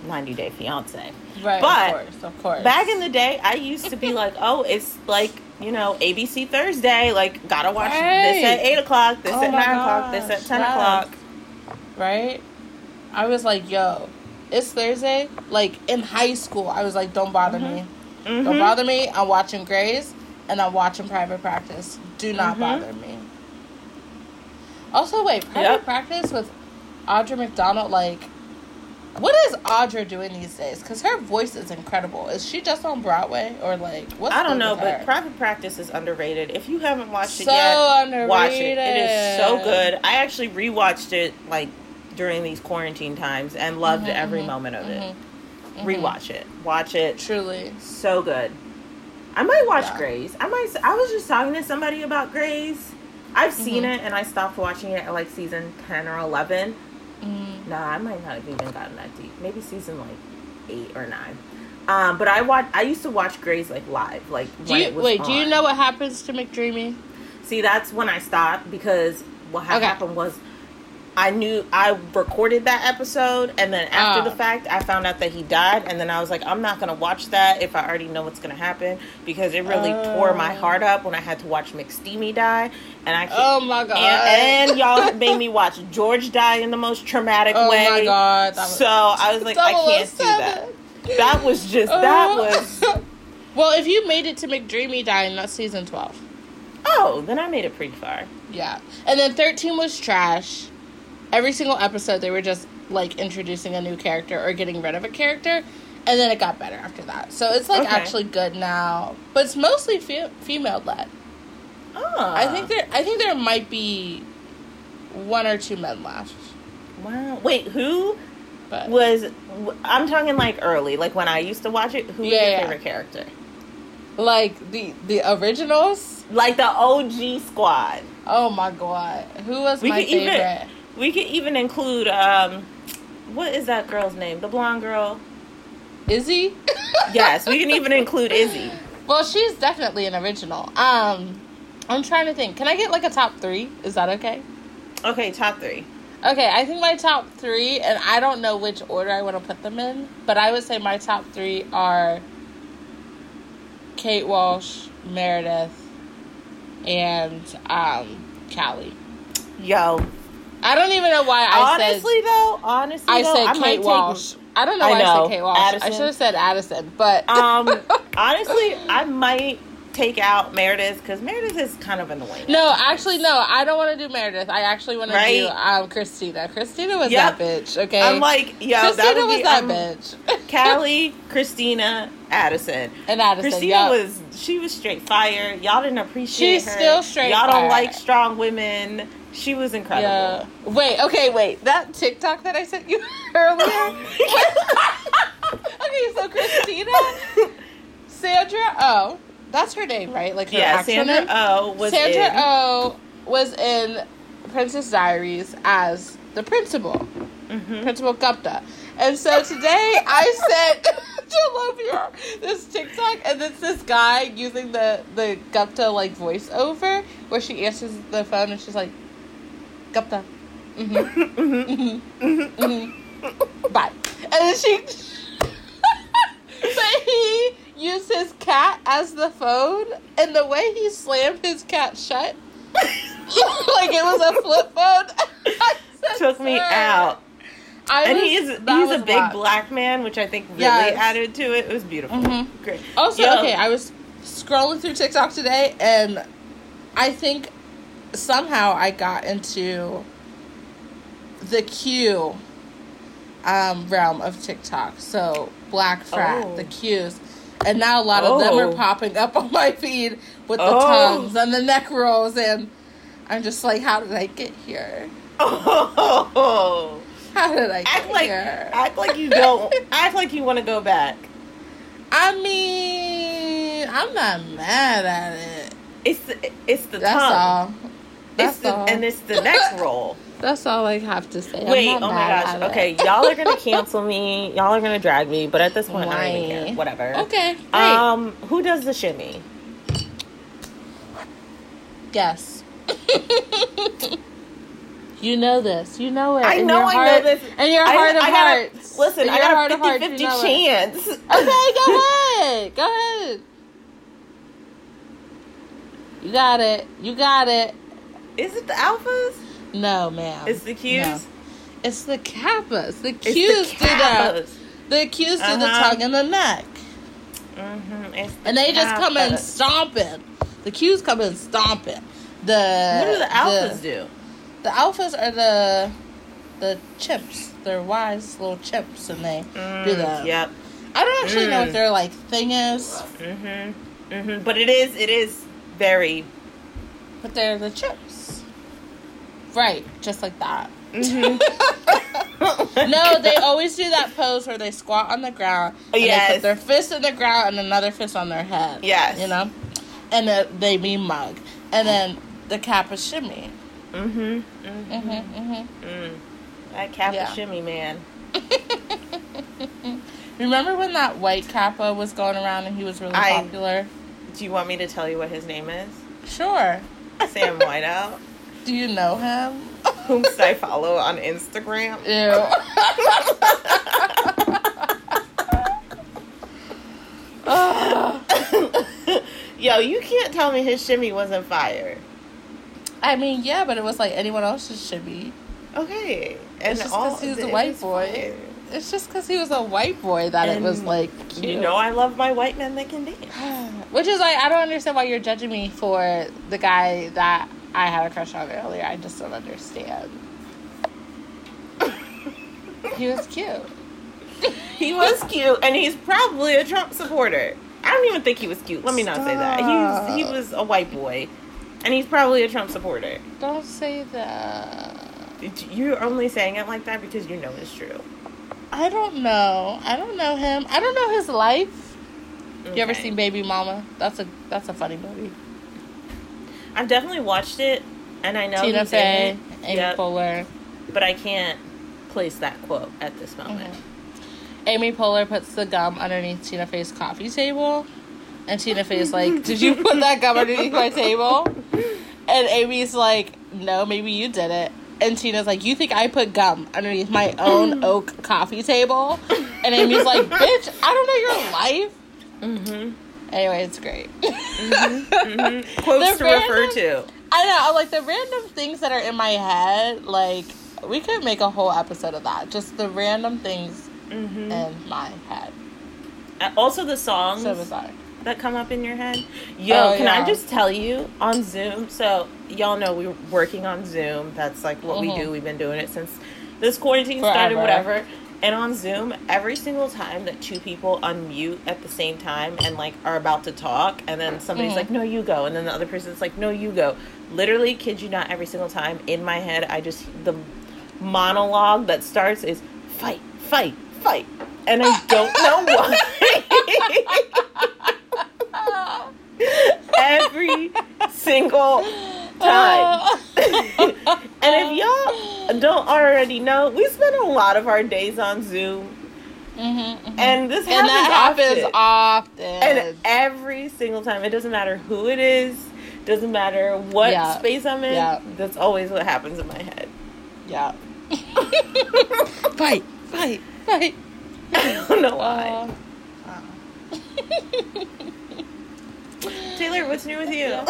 [SPEAKER 1] 90 Day Fiance.
[SPEAKER 2] Right.
[SPEAKER 1] But
[SPEAKER 2] of course, of course.
[SPEAKER 1] Back in the day, I used to be like, oh, it's like you know ABC Thursday, like gotta watch this at eight o'clock, this
[SPEAKER 2] Oh
[SPEAKER 1] at nine o'clock, this at ten
[SPEAKER 2] yes.
[SPEAKER 1] o'clock.
[SPEAKER 2] right? I was like, yo, it's Thursday. Like in high school, I was like, don't bother mm-hmm. me. Don't
[SPEAKER 1] Mhm.
[SPEAKER 2] bother me. I'm watching Grey's and I'm watching Private Practice. Do not
[SPEAKER 1] Mhm.
[SPEAKER 2] bother me. Also, wait, Private
[SPEAKER 1] Yep.
[SPEAKER 2] Practice with Audra McDonald, like, what is Audra doing these days? Because her voice is incredible. Is she just on Broadway or like what's
[SPEAKER 1] I don't know, but
[SPEAKER 2] her?
[SPEAKER 1] Private Practice is underrated. If you haven't watched it
[SPEAKER 2] So
[SPEAKER 1] yet,
[SPEAKER 2] underrated.
[SPEAKER 1] watch it. It is so good. I actually rewatched it like during these quarantine times and loved
[SPEAKER 2] Mhm,
[SPEAKER 1] every
[SPEAKER 2] mhm,
[SPEAKER 1] moment of it.
[SPEAKER 2] Mhm, mhm.
[SPEAKER 1] Rewatch it. Watch it.
[SPEAKER 2] Truly.
[SPEAKER 1] So good. I might watch
[SPEAKER 2] Yeah.
[SPEAKER 1] Grey's. I might. I was just talking to somebody about Grey's. I've seen
[SPEAKER 2] Mhm.
[SPEAKER 1] it and I stopped watching it at like season ten or eleven.
[SPEAKER 2] Mm.
[SPEAKER 1] Nah, I might not have even gotten that deep. Maybe season like eight or nine. Um, but I watch. I used to watch Grey's like live, like
[SPEAKER 2] Do you wait? Do you know what happens to McDreamy?
[SPEAKER 1] See, that's when I stopped because what
[SPEAKER 2] Okay.
[SPEAKER 1] happened was I knew I recorded that episode, and then after
[SPEAKER 2] Ah.
[SPEAKER 1] the fact, I found out that he died, and then I was like, I'm not gonna watch that if I already know what's gonna happen because it really tore my
[SPEAKER 2] Oh.
[SPEAKER 1] heart up when I had to watch McSteamy die, and I.
[SPEAKER 2] Oh my god!
[SPEAKER 1] and, and y'all made me watch George die in the most traumatic
[SPEAKER 2] oh
[SPEAKER 1] way.
[SPEAKER 2] Oh my god! Was-
[SPEAKER 1] So I was like, I can't do that. That was just that
[SPEAKER 2] Oh.
[SPEAKER 1] was.
[SPEAKER 2] well, if you made it to McDreamy dying, that's season twelve.
[SPEAKER 1] Oh Oh, then I made it pretty far.
[SPEAKER 2] Yeah. And then 13 was trash. Every single episode, they were just like introducing a new character or getting rid of a character. And then it got better after that. So it's like
[SPEAKER 1] Okay.
[SPEAKER 2] actually good now. But it's mostly fe- female led.
[SPEAKER 1] Oh, ah.
[SPEAKER 2] I think there I think there might be one or two men left.
[SPEAKER 1] Wow. Wait, who
[SPEAKER 2] But
[SPEAKER 1] was? I'm talking like early, like when I used to watch it. Who was your
[SPEAKER 2] yeah.
[SPEAKER 1] favorite character?
[SPEAKER 2] like the the originals,
[SPEAKER 1] Like the OG squad.
[SPEAKER 2] oh my god. Who was
[SPEAKER 1] We
[SPEAKER 2] my
[SPEAKER 1] could even-
[SPEAKER 2] favorite?
[SPEAKER 1] We could even include um, what is that girl's name? The blonde girl.
[SPEAKER 2] Izzie?
[SPEAKER 1] Yes, we can even include Izzie.
[SPEAKER 2] Well, she's definitely an original. Um, I'm trying to think. Can I get like a top three? Is that okay?
[SPEAKER 1] Okay, top three.
[SPEAKER 2] Okay, I think my top three, and I don't know which order I want to put them in, but I would say my top three are Kate Walsh, Meredith, and um, Callie.
[SPEAKER 1] Yo,
[SPEAKER 2] I don't even know why I
[SPEAKER 1] honestly
[SPEAKER 2] said
[SPEAKER 1] though, honestly
[SPEAKER 2] I
[SPEAKER 1] though,
[SPEAKER 2] said
[SPEAKER 1] I might
[SPEAKER 2] Kate
[SPEAKER 1] take-
[SPEAKER 2] I don't know
[SPEAKER 1] I
[SPEAKER 2] why I,
[SPEAKER 1] know,
[SPEAKER 2] said Kate Walsh. I should have said Addison, but
[SPEAKER 1] Um, honestly, I might take out Meredith because Meredith is kind of annoying.
[SPEAKER 2] No, actually, no. I don't want to do Meredith. I actually want to do um, Cristina. Cristina was
[SPEAKER 1] Yep.
[SPEAKER 2] that bitch. Okay,
[SPEAKER 1] I'm like, yo,
[SPEAKER 2] Cristina
[SPEAKER 1] that
[SPEAKER 2] was
[SPEAKER 1] be
[SPEAKER 2] that
[SPEAKER 1] um,
[SPEAKER 2] bitch.
[SPEAKER 1] Callie, Cristina, Addison.
[SPEAKER 2] and Addison.
[SPEAKER 1] Cristina
[SPEAKER 2] yup.
[SPEAKER 1] was she was straight fire. Y'all didn't appreciate
[SPEAKER 2] She's
[SPEAKER 1] her.
[SPEAKER 2] still straight
[SPEAKER 1] Y'all
[SPEAKER 2] fire.
[SPEAKER 1] don't like strong women. She was incredible.
[SPEAKER 2] Yeah. Wait. Okay. Wait. That TikTok that I sent you earlier. okay. So Cristina, Sandra. Oh, that's her name, right? Like her
[SPEAKER 1] yeah,
[SPEAKER 2] actual
[SPEAKER 1] Sandra
[SPEAKER 2] name.
[SPEAKER 1] Oh was
[SPEAKER 2] Sandra
[SPEAKER 1] in.
[SPEAKER 2] Oh was in Princess Diaries as the principal.
[SPEAKER 1] Mhm.
[SPEAKER 2] Principal Gupta. And so today I sent to love your this TikTok and it's this guy using the the Gupta like voiceover where she answers the phone and she's like Gupta. hmm
[SPEAKER 1] Mhm.
[SPEAKER 2] hmm Bye. And then she but he used his cat as the phone and the way he slammed his cat shut like it was a flip phone.
[SPEAKER 1] Took me out.
[SPEAKER 2] I
[SPEAKER 1] and
[SPEAKER 2] was-
[SPEAKER 1] he is
[SPEAKER 2] that
[SPEAKER 1] he's a big
[SPEAKER 2] wild.
[SPEAKER 1] black man, which I think really
[SPEAKER 2] Yes.
[SPEAKER 1] added to it. It was beautiful.
[SPEAKER 2] Mhm.
[SPEAKER 1] Great.
[SPEAKER 2] Also,
[SPEAKER 1] Yo.
[SPEAKER 2] okay, I was scrolling through TikTok today, and I think somehow I got into the Q um, realm of TikTok. So black frat,
[SPEAKER 1] Oh.
[SPEAKER 2] the Qs, and now a lot of them are
[SPEAKER 1] Oh.
[SPEAKER 2] popping up on my feed with the
[SPEAKER 1] Oh.
[SPEAKER 2] tongues and the neck rolls, and I'm just like, how did I get here?
[SPEAKER 1] Oh,
[SPEAKER 2] How did I get
[SPEAKER 1] act like
[SPEAKER 2] here?
[SPEAKER 1] act like you don't act like you want to go back.
[SPEAKER 2] I mean, I'm not mad at it.
[SPEAKER 1] It's the, it's the
[SPEAKER 2] That's
[SPEAKER 1] tongue.
[SPEAKER 2] all. That's
[SPEAKER 1] It's the,
[SPEAKER 2] all.
[SPEAKER 1] and it's the next role.
[SPEAKER 2] That's all I have to say. I'm
[SPEAKER 1] Wait, oh my gosh. Okay, y'all are gonna cancel me. Y'all are gonna drag me. But at this point, I don't even care. Whatever.
[SPEAKER 2] Okay.
[SPEAKER 1] Um, who does the shimmy?
[SPEAKER 2] Guess. you know this. You know it.
[SPEAKER 1] I
[SPEAKER 2] in
[SPEAKER 1] know
[SPEAKER 2] your
[SPEAKER 1] I
[SPEAKER 2] heart-
[SPEAKER 1] know this.
[SPEAKER 2] In your
[SPEAKER 1] I-
[SPEAKER 2] heart of
[SPEAKER 1] I got a-
[SPEAKER 2] hearts.
[SPEAKER 1] Listen, I got a
[SPEAKER 2] of hearts,
[SPEAKER 1] 50
[SPEAKER 2] you know it.
[SPEAKER 1] chance.
[SPEAKER 2] Okay, go ahead. Go ahead. You got it. You got it.
[SPEAKER 1] Is it the alphas?
[SPEAKER 2] No, ma'am.
[SPEAKER 1] It's the Qs.
[SPEAKER 2] No. It's the kappas. The
[SPEAKER 1] It's
[SPEAKER 2] Qs
[SPEAKER 1] the
[SPEAKER 2] do that. The Qs do the
[SPEAKER 1] Uh-huh.
[SPEAKER 2] tongue and the neck.
[SPEAKER 1] Mhm, the
[SPEAKER 2] And they just come in stomping. The Qs come in stomping. The
[SPEAKER 1] What do the alphas
[SPEAKER 2] the,
[SPEAKER 1] do?
[SPEAKER 2] The alphas are the the chimps. They're wise little chimps, and they do
[SPEAKER 1] Mm,
[SPEAKER 2] that.
[SPEAKER 1] Yep.
[SPEAKER 2] I don't actually know
[SPEAKER 1] Mm.
[SPEAKER 2] what their like thing is,
[SPEAKER 1] Mhm. Mhm. But it is. It is very.
[SPEAKER 2] but they're the chimps. Right, just like that.
[SPEAKER 1] Mhm.
[SPEAKER 2] No, they always do that pose where they squat on the ground. And They put their fist in the ground and another fist on their head.
[SPEAKER 1] Yes.
[SPEAKER 2] You know? And then they be mug. And then the kappa shimmy.
[SPEAKER 1] Mm hmm.
[SPEAKER 2] Mm-hmm,
[SPEAKER 1] Mhm.
[SPEAKER 2] mm-hmm.
[SPEAKER 1] Mm. That kappa
[SPEAKER 2] Yeah.
[SPEAKER 1] shimmy man.
[SPEAKER 2] Remember when that white kappa was going around and he was really
[SPEAKER 1] I-
[SPEAKER 2] popular?
[SPEAKER 1] Do you want me to tell you what his name is?
[SPEAKER 2] Sure.
[SPEAKER 1] Sam Whiteout,
[SPEAKER 2] Do you know him?
[SPEAKER 1] whom I follow on Instagram.
[SPEAKER 2] Ew.
[SPEAKER 1] Yo, you can't tell me his shimmy wasn't fire.
[SPEAKER 2] I mean, yeah, but it was like anyone else's shimmy.
[SPEAKER 1] Okay, and
[SPEAKER 2] just
[SPEAKER 1] all
[SPEAKER 2] 'cause he's a white boy.
[SPEAKER 1] fire.
[SPEAKER 2] It's just because he was a white boy that it was like cute.
[SPEAKER 1] You know, I love my white men that can dance.
[SPEAKER 2] Which is like I don't understand why you're judging me for the guy that I had a crush on earlier. I just don't understand. he was cute.
[SPEAKER 1] He was cute, and he's probably a Trump supporter. I don't even think he was cute. Let me not say that. He was, he was a white boy, and he's probably a Trump supporter.
[SPEAKER 2] Don't say that.
[SPEAKER 1] You're only saying it like that because you know it's true.
[SPEAKER 2] I don't know. I don't know him. I don't know his life. You ever seen Baby Mama? That's a that's a funny movie.
[SPEAKER 1] I've definitely watched it, and I know
[SPEAKER 2] Tina Fey, Amy
[SPEAKER 1] Yep.
[SPEAKER 2] Poehler.
[SPEAKER 1] but I can't place that quote at this moment.
[SPEAKER 2] Amy Poehler puts the gum underneath Tina Fey's coffee table. And Tina Fey's like, Did you put that gum underneath my table? And Amy's like, No, maybe you did it. And Tina's like, You think I put gum underneath my own oak coffee table? And Amy's like, Bitch, I don't know your life.
[SPEAKER 1] Mm-hmm.
[SPEAKER 2] Anyway, it's great.
[SPEAKER 1] Quotes
[SPEAKER 2] The
[SPEAKER 1] to refer to.
[SPEAKER 2] I know, like the random things that are in my head, like, we could make a whole episode of that. Just the random things
[SPEAKER 1] Mm-hmm.
[SPEAKER 2] in my head.
[SPEAKER 1] Also, the songs
[SPEAKER 2] So bizarre.
[SPEAKER 1] that come up in your head. Yo,
[SPEAKER 2] Oh,
[SPEAKER 1] can
[SPEAKER 2] yeah.
[SPEAKER 1] I just tell you on Zoom? So y'all know we're working on Zoom. That's like what we
[SPEAKER 2] Mhm.
[SPEAKER 1] do. We've been doing it since this quarantine
[SPEAKER 2] Forever.
[SPEAKER 1] started. Whatever. And on Zoom, every single time that two people unmute at the same time and like are about to talk, and then somebody's
[SPEAKER 2] Mhm.
[SPEAKER 1] like, "No, you go," and then the other person's like, "No, you go." Literally, kid you not, every single time in my head, I just the monologue that starts is fight, fight, fight, and I don't know why. every single time. and if y'all don't already know, we spend a lot of our days on Zoom,
[SPEAKER 2] Mm-hmm,
[SPEAKER 1] and this
[SPEAKER 2] and that
[SPEAKER 1] happens,
[SPEAKER 2] happens
[SPEAKER 1] often.
[SPEAKER 2] often.
[SPEAKER 1] And every single time, it doesn't matter who it is, doesn't matter what
[SPEAKER 2] Yeah.
[SPEAKER 1] space I'm in.
[SPEAKER 2] Yeah.
[SPEAKER 1] That's always what happens in my head.
[SPEAKER 2] yeah. fight, fight, fight.
[SPEAKER 1] I don't know why.
[SPEAKER 2] Uh,
[SPEAKER 1] Taylor, what's new with you?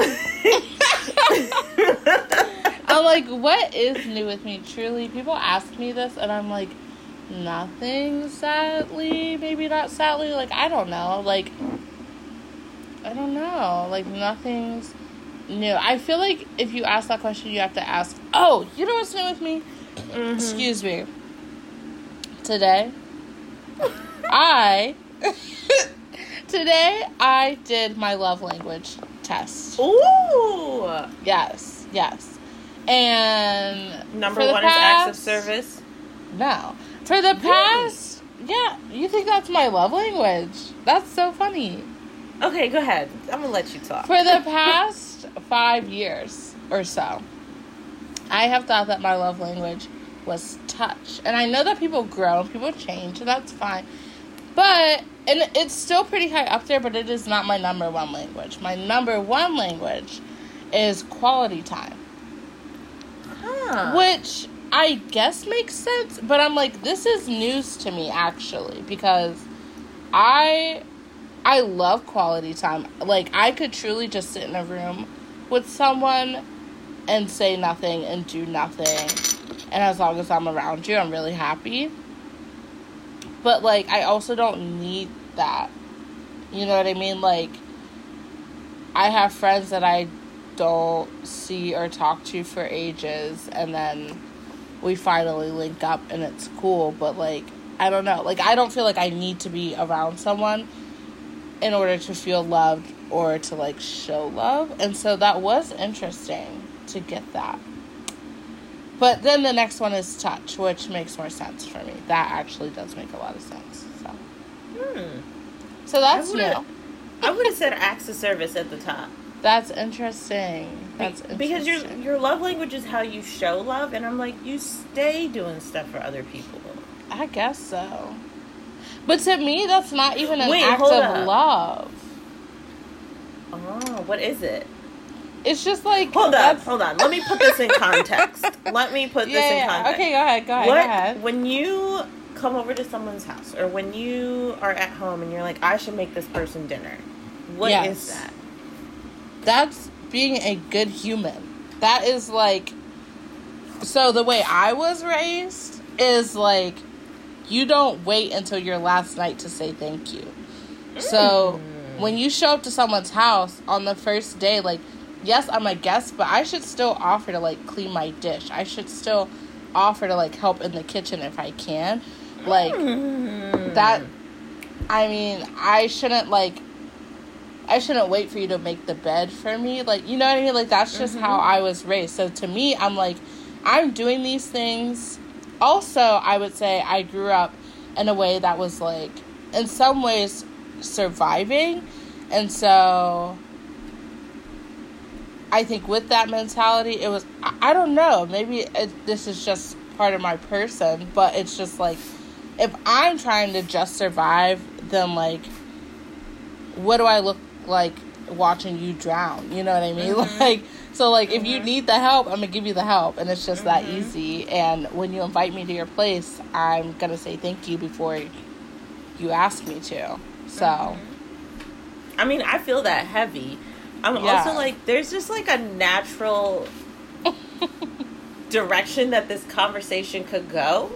[SPEAKER 2] I'm like, what is new with me? Truly, people ask me this, and I'm like, nothing. Sadly, maybe not sadly. Like I don't know. Like I don't know. Like nothing's new. I feel like if you ask that question, you have to ask. Oh, you know what's new with me?
[SPEAKER 1] Mhm.
[SPEAKER 2] Excuse me. Today, I today I did my love language test.
[SPEAKER 1] Ooh.
[SPEAKER 2] Yes, yes. And
[SPEAKER 1] Number one is acts of service.
[SPEAKER 2] No, for the past, yeah, you think that's my love language? That's so funny.
[SPEAKER 1] Okay, go ahead. I'm gonna let you talk.
[SPEAKER 2] For the past five years or so, I have thought that my love language was touch. And I know that people grow and people change, and that's fine. But, and it's still pretty high up there, but it is not my number one language. My number one language is quality time,
[SPEAKER 1] Huh.
[SPEAKER 2] which I guess makes sense, but I'm like, this is news to me actually, because I I love quality time. Like I could truly just sit in a room with someone and say nothing and do nothing. And as long as I'm around you, I'm really happy. But like I also don't need that. You know what I mean? Like I have friends that I don't see or talk to for ages and then we finally link up and it's cool, but like I don't know. Like I don't feel like I need to be around someone in order to feel loved or to like show love. And so that was interesting to get that. But then the next one is touch, which makes more sense for me. That actually does make a lot of sense. So,
[SPEAKER 1] Hmm.
[SPEAKER 2] so that's new.
[SPEAKER 1] I would have said acts of service at the top.
[SPEAKER 2] That's interesting. That's
[SPEAKER 1] Be- because your
[SPEAKER 2] interesting.
[SPEAKER 1] your love language is how you show love, and I'm like, you stay doing stuff for other people.
[SPEAKER 2] I guess so. But to me, that's not even an
[SPEAKER 1] Wait,
[SPEAKER 2] act of
[SPEAKER 1] up.
[SPEAKER 2] love.
[SPEAKER 1] Oh, what is it?
[SPEAKER 2] It's just like
[SPEAKER 1] Hold up, hold on. Let me put this in context. Let me put
[SPEAKER 2] Yeah,
[SPEAKER 1] this in
[SPEAKER 2] yeah.
[SPEAKER 1] context.
[SPEAKER 2] Okay, go ahead. Go ahead.
[SPEAKER 1] what
[SPEAKER 2] Go ahead.
[SPEAKER 1] when you come over to someone's house, or when you are at home and you're like, I should make this person dinner. What is
[SPEAKER 2] Yes.
[SPEAKER 1] that?
[SPEAKER 2] That's being a good human. That is like. So the way I was raised is like, you don't wait until your last night to say thank you. So mm. when you show up to someone's house on the first day, like, yes, I'm a guest, but I should still offer to like clean my dish. I should still offer to like help in the kitchen if I can. Like mm. that I mean, I shouldn't like I shouldn't wait for you to make the bed for me. Like, you know what I mean? Like that's just how mm-hmm. I was raised. So to me, I'm like I'm doing these things. Also, I would say I grew up in a way that was like in some ways surviving. And so I think with that mentality, it was, I, I don't know, maybe it, this is just part of my person, but it's just like, if I'm trying to just survive, then like, what do I look like watching you drown? You know what I mean?
[SPEAKER 1] Mm-hmm.
[SPEAKER 2] Like, so like, if you mm-hmm. need the help, I'm gonna give you the help, and it's just that mm-hmm. easy. And when you invite me to your place, I'm gonna say thank you before you ask me to. So. Mm-hmm.
[SPEAKER 1] I mean, I feel that heavy. I'm
[SPEAKER 2] Yeah.
[SPEAKER 1] also like, there's just like a natural direction that this conversation could go,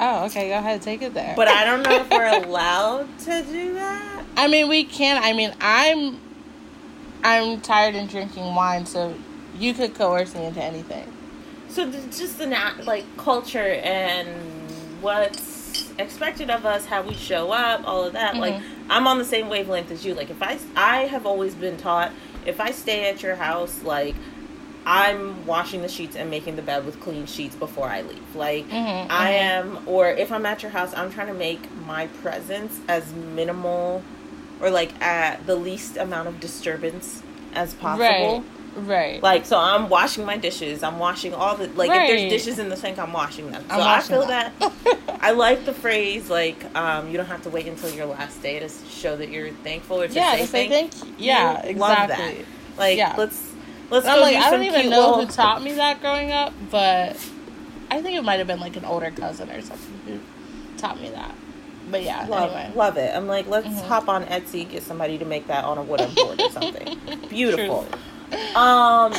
[SPEAKER 2] Oh, okay. Go ahead, take it there.
[SPEAKER 1] but I don't know if we're allowed to do that.
[SPEAKER 2] I mean, we can. I mean, I'm, I'm tired of drinking wine, so you could coerce me into anything.
[SPEAKER 1] So th- just the nat- like culture and what's expected of us, how we show up, all of that. Like I'm on the same wavelength as you. Like if I I have always been taught if I stay at your house, like I'm washing the sheets and making the bed with clean sheets before I leave. Like
[SPEAKER 2] Mhm,
[SPEAKER 1] I
[SPEAKER 2] mhm.
[SPEAKER 1] am, or if I'm at your house, I'm trying to make my presence as minimal or like at the least amount of disturbance as possible.
[SPEAKER 2] Right. Right.
[SPEAKER 1] Like so, I'm washing my dishes. I'm washing all the like if there's dishes in the sink, I'm washing them. So
[SPEAKER 2] I'm
[SPEAKER 1] I
[SPEAKER 2] washing
[SPEAKER 1] feel
[SPEAKER 2] them.
[SPEAKER 1] that I like the phrase like um, you don't have to wait until your last day to show that you're thankful or to
[SPEAKER 2] yeah.
[SPEAKER 1] say
[SPEAKER 2] say
[SPEAKER 1] thank.
[SPEAKER 2] thank you. Yeah.
[SPEAKER 1] you. Love
[SPEAKER 2] Exactly.
[SPEAKER 1] that. Like
[SPEAKER 2] Yeah.
[SPEAKER 1] let's let's go
[SPEAKER 2] I'm like,
[SPEAKER 1] do
[SPEAKER 2] I don't even know
[SPEAKER 1] little-
[SPEAKER 2] who taught me that growing up, but I think it might have been like an older cousin or something who taught me that. But yeah.
[SPEAKER 1] Love,
[SPEAKER 2] anyway.
[SPEAKER 1] love it. I'm like, let's
[SPEAKER 2] Mhm.
[SPEAKER 1] hop on Etsy, get somebody to make that on a wooden board or something. Beautiful. Um,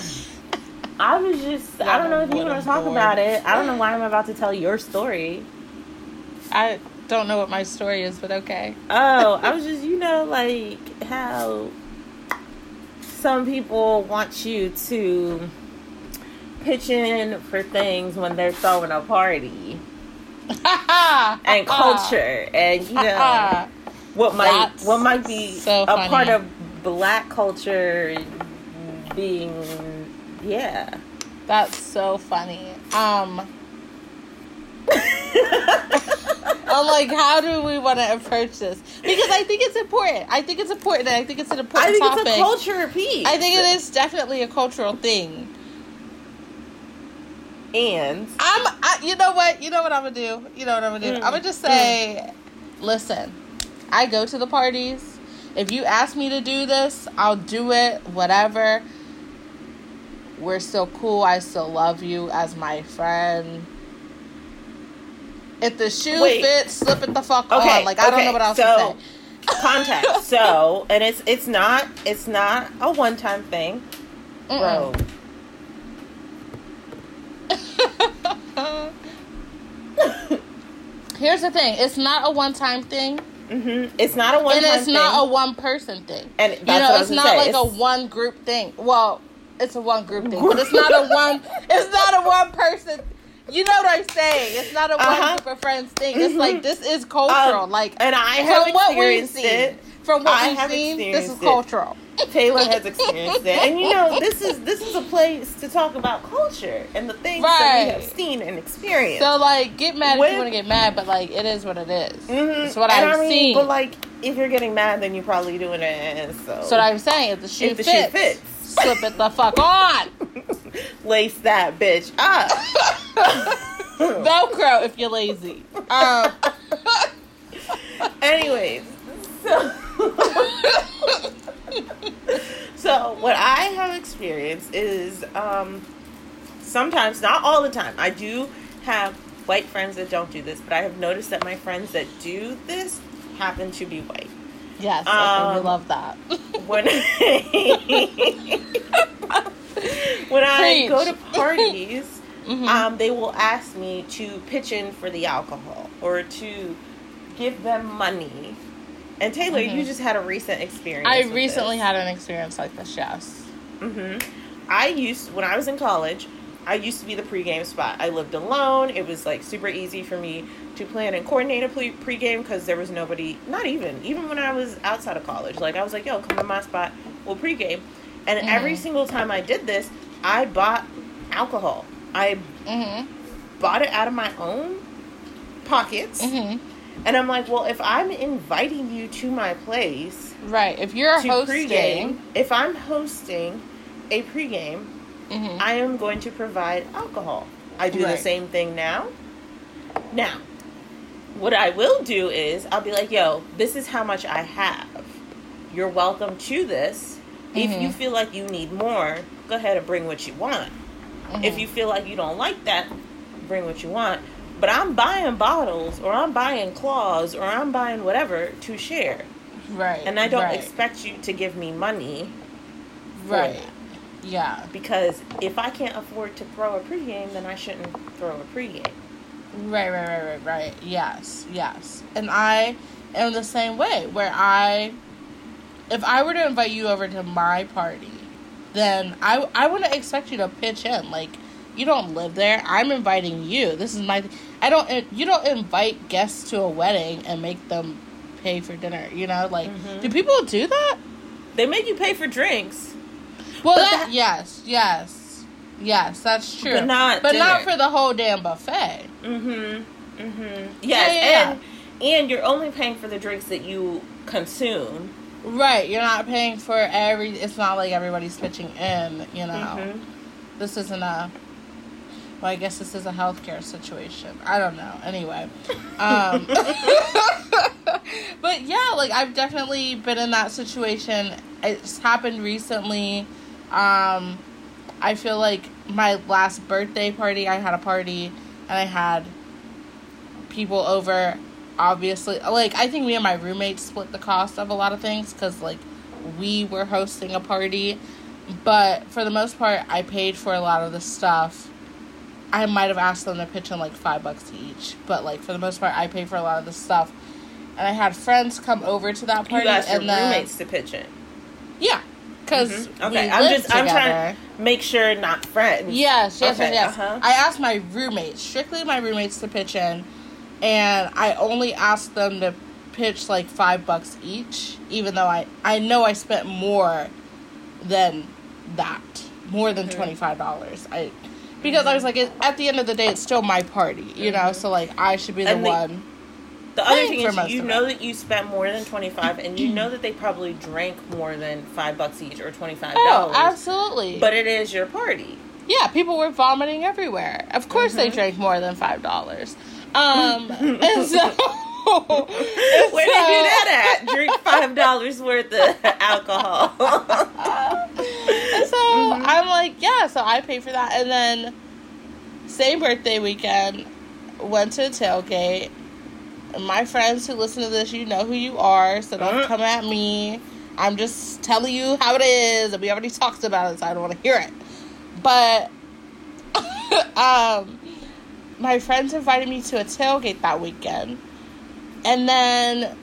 [SPEAKER 1] I was just, I don't know if you want to talk
[SPEAKER 2] board.
[SPEAKER 1] about it. I don't know why I'm about to tell your story.
[SPEAKER 2] I don't know what my story is, but okay.
[SPEAKER 1] Oh, I was just, you know, like how some people want you to pitch in for things when they're throwing a party and culture and you know what might what might be
[SPEAKER 2] so
[SPEAKER 1] a part of black culture being yeah.
[SPEAKER 2] That's so funny. Um, I'm like, how do we want to approach this? Because I think it's important. I think it's important. I think it's an important
[SPEAKER 1] I think
[SPEAKER 2] topic.
[SPEAKER 1] it's a culture piece.
[SPEAKER 2] I think it is definitely a cultural thing.
[SPEAKER 1] And
[SPEAKER 2] I'm, I, you know what? You know what I'm gonna do? You know what I'm gonna do?
[SPEAKER 1] Mm.
[SPEAKER 2] I'm gonna just say, listen, I go to the parties. If you ask me to do this, I'll do it. Whatever. We're still cool. I still love you as my friend. If the shoe
[SPEAKER 1] Wait.
[SPEAKER 2] fits, slip it the fuck
[SPEAKER 1] Okay,
[SPEAKER 2] on. Like I don't know what else
[SPEAKER 1] so-
[SPEAKER 2] to say.
[SPEAKER 1] context. so, and it's it's not it's not a one time thing, bro.
[SPEAKER 2] Here's the thing: it's not a one-time thing,
[SPEAKER 1] hmm It's not a one
[SPEAKER 2] and it's
[SPEAKER 1] thing.
[SPEAKER 2] not a one-person thing.
[SPEAKER 1] and that's
[SPEAKER 2] you know, it's not like a one group thing. Well, it's a one group thing, but it's not a one. It's not a one person. You know what I'm saying? It's not a one
[SPEAKER 1] Uh-huh.
[SPEAKER 2] group of friends thing. It's
[SPEAKER 1] Mhm.
[SPEAKER 2] like this is cultural.
[SPEAKER 1] Um,
[SPEAKER 2] like
[SPEAKER 1] and I have
[SPEAKER 2] we've
[SPEAKER 1] experienced it.
[SPEAKER 2] From what
[SPEAKER 1] I
[SPEAKER 2] we've
[SPEAKER 1] have
[SPEAKER 2] seen, this is
[SPEAKER 1] it.
[SPEAKER 2] cultural.
[SPEAKER 1] Taylor has experienced it, and you know this is this is a place to talk about culture and the things that we have seen and experienced.
[SPEAKER 2] So like, get mad if you want to get mad, but like, it is what it is.
[SPEAKER 1] Mm-hmm.
[SPEAKER 2] It's what
[SPEAKER 1] And
[SPEAKER 2] I've
[SPEAKER 1] I mean,
[SPEAKER 2] seen.
[SPEAKER 1] But like, if you're getting mad, then you're probably doing it. So,
[SPEAKER 2] so what I'm saying, if the shoe
[SPEAKER 1] If the shoe
[SPEAKER 2] fits,
[SPEAKER 1] fits.
[SPEAKER 2] slip it the fuck on.
[SPEAKER 1] lace that bitch up.
[SPEAKER 2] Velcro if you're lazy. Um,
[SPEAKER 1] Anyways, so so what I have experienced is um, sometimes, not all the time. I do have white friends that don't do this, but I have noticed that my friends that do this happen to be white.
[SPEAKER 2] yes, okay, we
[SPEAKER 1] Um,
[SPEAKER 2] love that.
[SPEAKER 1] When when I
[SPEAKER 2] Preach.
[SPEAKER 1] go to parties,
[SPEAKER 2] Mhm.
[SPEAKER 1] um, they will ask me to pitch in for the alcohol or to give them money. And Taylor, you
[SPEAKER 2] Mhm.
[SPEAKER 1] just had a recent experience.
[SPEAKER 2] I recently
[SPEAKER 1] this.
[SPEAKER 2] had an experience like this. Yes.
[SPEAKER 1] Hmm I used when I was in college. I used to be the pregame spot. I lived alone. It was like super easy for me to plan and coordinate a pre- pregame because there was nobody. Not even even when I was outside of college. Like I was like, yo, come to my spot. We'll pregame. And every
[SPEAKER 2] Mhm.
[SPEAKER 1] single time I did this, I bought alcohol. I
[SPEAKER 2] Mhm.
[SPEAKER 1] bought it out of my own pockets.
[SPEAKER 2] Mhm.
[SPEAKER 1] And I'm like, well, if I'm inviting you to my place
[SPEAKER 2] Right. If you're hosting,
[SPEAKER 1] pregame, if I'm hosting a pregame,
[SPEAKER 2] Mhm.
[SPEAKER 1] I am going to provide alcohol. I do the same thing now. Now, what I will do is I'll be like, yo, this is how much I have. You're welcome to this. If you
[SPEAKER 2] Mhm.
[SPEAKER 1] feel like you need more, go ahead and bring what you want. If
[SPEAKER 2] Mhm.
[SPEAKER 1] you feel like you don't like that, bring what you want. But I'm buying bottles or I'm buying claws or I'm buying whatever to share.
[SPEAKER 2] right,
[SPEAKER 1] And I don't
[SPEAKER 2] right,
[SPEAKER 1] expect you to give me money for
[SPEAKER 2] right,
[SPEAKER 1] that.
[SPEAKER 2] Yeah,
[SPEAKER 1] Because if I can't afford to throw a pregame, then I shouldn't throw a pregame.
[SPEAKER 2] right, right, right, right, right. Yes, yes. And I am the same way. Where I, if I were to invite you over to my party, then I I wouldn't expect you to pitch in. Like you don't live there. I'm inviting you. This is my. I don't. You don't invite guests to a wedding and make them pay for dinner. You know, like
[SPEAKER 1] Mhm.
[SPEAKER 2] do people do that?
[SPEAKER 1] They make you pay for drinks.
[SPEAKER 2] Well,
[SPEAKER 1] But
[SPEAKER 2] that,
[SPEAKER 1] that-
[SPEAKER 2] yes, yes, yes, that's true.
[SPEAKER 1] But not
[SPEAKER 2] but not for the whole damn buffet.
[SPEAKER 1] Mm-hmm. Mm-hmm. Yes,
[SPEAKER 2] Yeah, yeah,
[SPEAKER 1] and and you're only paying for the drinks that you consume.
[SPEAKER 2] Right, you're not paying for every. It's not like everybody's pitching in. You know,
[SPEAKER 1] Mhm.
[SPEAKER 2] this isn't a. Well, I guess this is a healthcare situation. I don't know. Anyway, um, but yeah, like I've definitely been in that situation. It's happened recently. Um, I feel like my last birthday party, I had a party and I had people over. Obviously, like I think me and my roommates split the cost of a lot of things because like we were hosting a party, but for the most part, I paid for a lot of the stuff. I might have asked them to pitch in like five bucks each, but like for the most part, I paid for a lot of the stuff. And I had friends come over to that party, You
[SPEAKER 1] asked your
[SPEAKER 2] and then
[SPEAKER 1] roommates to pitch in.
[SPEAKER 2] yeah, because
[SPEAKER 1] Mhm. Okay, I'm just I'm trying to make sure not friends.
[SPEAKER 2] Yes, yes,
[SPEAKER 1] Okay,
[SPEAKER 2] yes, yes.
[SPEAKER 1] uh-huh.
[SPEAKER 2] I asked my roommates, strictly my roommates, to pitch in, and I only asked them to pitch like five bucks each, even though I I know I spent more than that, more than
[SPEAKER 1] Mhm.
[SPEAKER 2] twenty five dollars. I because I was like, it, at the end of the day, it's still my party, you know.
[SPEAKER 1] Mhm.
[SPEAKER 2] So like, I should be the
[SPEAKER 1] the-
[SPEAKER 2] one.
[SPEAKER 1] The other thing is, you know that you spent more than twenty five, and you know that they probably drank more than five bucks each or twenty five dollars.
[SPEAKER 2] absolutely.
[SPEAKER 1] but it is your party.
[SPEAKER 2] Yeah, people were vomiting everywhere. Of course, they
[SPEAKER 1] Mhm.
[SPEAKER 2] drank more than five dollars. Um, and so
[SPEAKER 1] Where they do that at? Drink five dollars worth of alcohol.
[SPEAKER 2] And so
[SPEAKER 1] Mhm.
[SPEAKER 2] I'm like, yeah. So I paid for that, and then same birthday weekend, went to a tailgate. My friends who listen to this, you know who you are, so don't
[SPEAKER 1] Uh.
[SPEAKER 2] come at me. I'm just telling you how it is, and we already talked about it, so I don't want to hear it. But um, my friends invited me to a tailgate that weekend, and then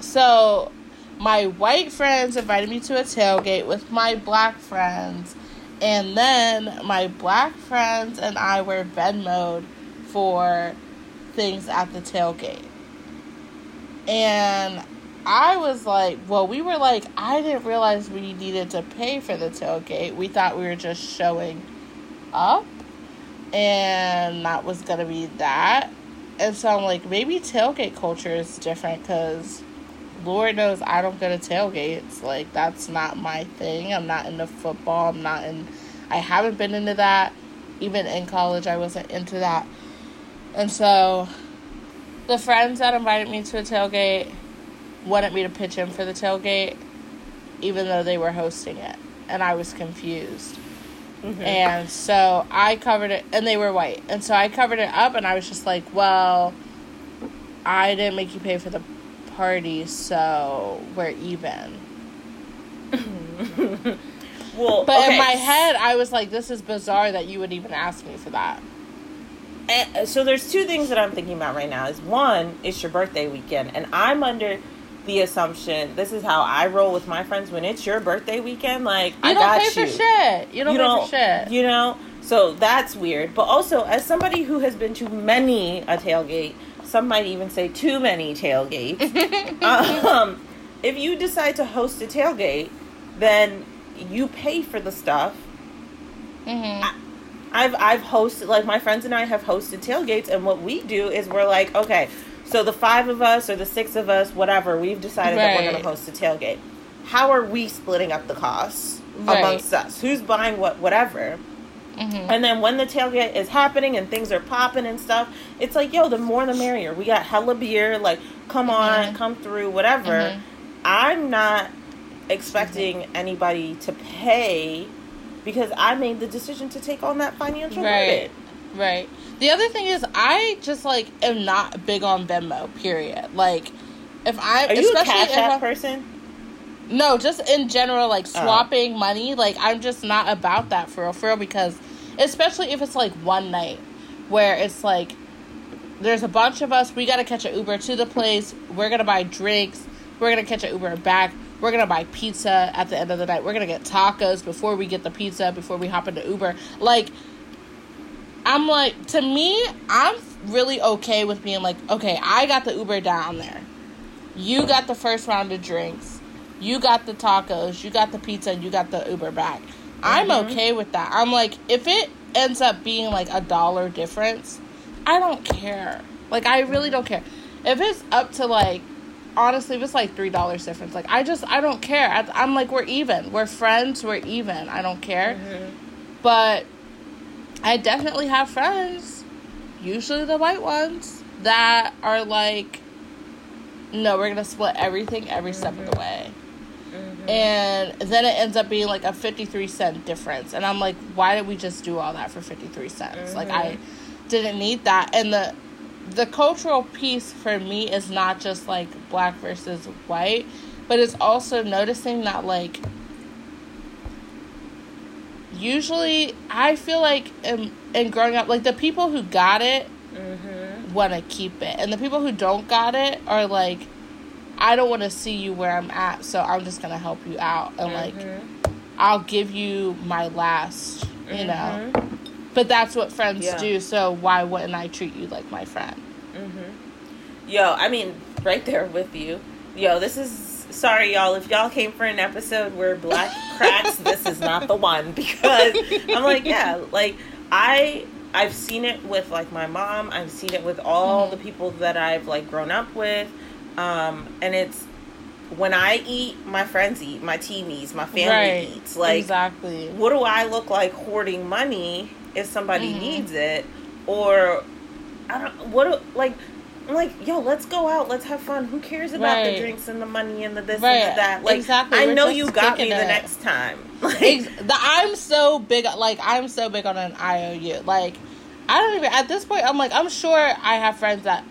[SPEAKER 2] so my white friends invited me to a tailgate with my black friends, and then my black friends and I were Venmoed for things at the tailgate. And I was like, well, we were like, I didn't realize we needed to pay for the tailgate. We thought we were just showing up, and that was gonna be that. And so I'm like, maybe tailgate culture is different because Lord knows I don't go to tailgates. Like, that's not my thing. I'm not into football. I'm not in, I haven't been into that. Even in college, I wasn't into that. And so the friends that invited me to a tailgate wanted me to pitch in for the tailgate, even though they were hosting it. And I was confused.
[SPEAKER 1] Mhm.
[SPEAKER 2] And so I covered it, and they were white. And so I covered it up, and I was just like, well, I didn't make you pay for the party, so we're even.
[SPEAKER 1] Well,
[SPEAKER 2] But
[SPEAKER 1] okay.
[SPEAKER 2] in my head, I was like, this is bizarre that you would even ask me for that.
[SPEAKER 1] And, so there's two things that I'm thinking about right now. Is one, it's your birthday weekend, and I'm under the assumption this is how I roll with my friends when it's your birthday weekend. Like
[SPEAKER 2] You
[SPEAKER 1] I
[SPEAKER 2] don't
[SPEAKER 1] got
[SPEAKER 2] pay
[SPEAKER 1] you.
[SPEAKER 2] for shit. You don't
[SPEAKER 1] you
[SPEAKER 2] pay
[SPEAKER 1] don't,
[SPEAKER 2] for shit.
[SPEAKER 1] you know. So that's weird. But also, as somebody who has been to many a tailgate, some might even say too many tailgates. um, if you decide to host a tailgate, then you pay for the stuff.
[SPEAKER 2] Mhm.
[SPEAKER 1] I've I've hosted like my friends and I have hosted tailgates, and what we do is we're like, okay, so the five of us or the six of us, whatever, we've decided that we're going to host a tailgate. How are we splitting up the costs
[SPEAKER 2] Right.
[SPEAKER 1] amongst us? Who's buying what, whatever?
[SPEAKER 2] Mhm.
[SPEAKER 1] And then when the tailgate is happening and things are popping and stuff, it's like, yo, the more the merrier. We got hella beer, like, come on,
[SPEAKER 2] Mhm.
[SPEAKER 1] come through, whatever.
[SPEAKER 2] Mhm.
[SPEAKER 1] I'm not expecting anybody to pay because I made the decision to take on that financial
[SPEAKER 2] Right.
[SPEAKER 1] burden.
[SPEAKER 2] Right. The other thing is, I just like am not big on Venmo. Period. Like, if I
[SPEAKER 1] Are you a
[SPEAKER 2] especially
[SPEAKER 1] Cash App person?
[SPEAKER 2] No, just in general, like
[SPEAKER 1] Oh.
[SPEAKER 2] swapping money. Like I'm just not about that for real, for real. Because especially if it's like one night where it's like there's a bunch of us. We gotta catch an Uber to the place. We're gonna buy drinks. We're gonna catch an Uber back. We're gonna buy pizza at the end of the night. We're gonna get tacos before we get the pizza. Before we hop into Uber. Like I'm like to me, I'm really okay with being like, okay, I got the Uber down there. You got the first round of drinks. You got the tacos. You got the pizza. And you got the Uber back. I'm
[SPEAKER 1] Mhm.
[SPEAKER 2] okay with that. I'm like, if it ends up being like a dollar difference, I don't care. Like, I really don't care. If it's up to like, honestly, it was like three dollars difference, like I just I don't care. I, I'm like, we're even. We're friends. We're even. I don't care. Mm-hmm. But I definitely have friends, usually the white ones, that are like, no, we're gonna split everything every step of the mm-hmm. way. Mm-hmm. And then it ends up being like a 53 cent difference. And I'm like, why did we just do all that for 53 cents? Like, I didn't need that. And the the cultural piece for me is not just like black versus white, but it's also noticing that like usually I feel like in, in growing up, like the people who got it
[SPEAKER 1] Mm-hmm.
[SPEAKER 2] want to keep it, and the people who don't got it are like, I don't want to see you where I'm at, so I'm just gonna help you out, and like I'll give you my last, you know. But that's what friends
[SPEAKER 1] Yeah.
[SPEAKER 2] do, so why wouldn't I treat you like my friend?
[SPEAKER 1] Yo, I mean, right there with you. Yo, this is sorry, y'all. If y'all came for an episode where black cracks, this is not the one because I'm like, yeah, like I I've seen it with like my mom. I've seen it with all the people that I've like grown up with, um, and it's when I eat, my friends eat, my team eats, my family
[SPEAKER 2] right.
[SPEAKER 1] eats. Like,
[SPEAKER 2] exactly.
[SPEAKER 1] what do I look like hoarding money if somebody
[SPEAKER 2] Mhm.
[SPEAKER 1] needs it? Or I don't what do- like I'm like, yo, let's go out, let's have fun. Who cares about
[SPEAKER 2] Right.
[SPEAKER 1] the drinks and the money and the this
[SPEAKER 2] Right.
[SPEAKER 1] and the that? Like
[SPEAKER 2] Exactly.
[SPEAKER 1] I
[SPEAKER 2] We're
[SPEAKER 1] know you got me
[SPEAKER 2] kicking
[SPEAKER 1] the next time. Like
[SPEAKER 2] Ex- the, I'm so big, like I'm so big on an IOU. Like I don't even at this point. I'm like I'm sure I have friends that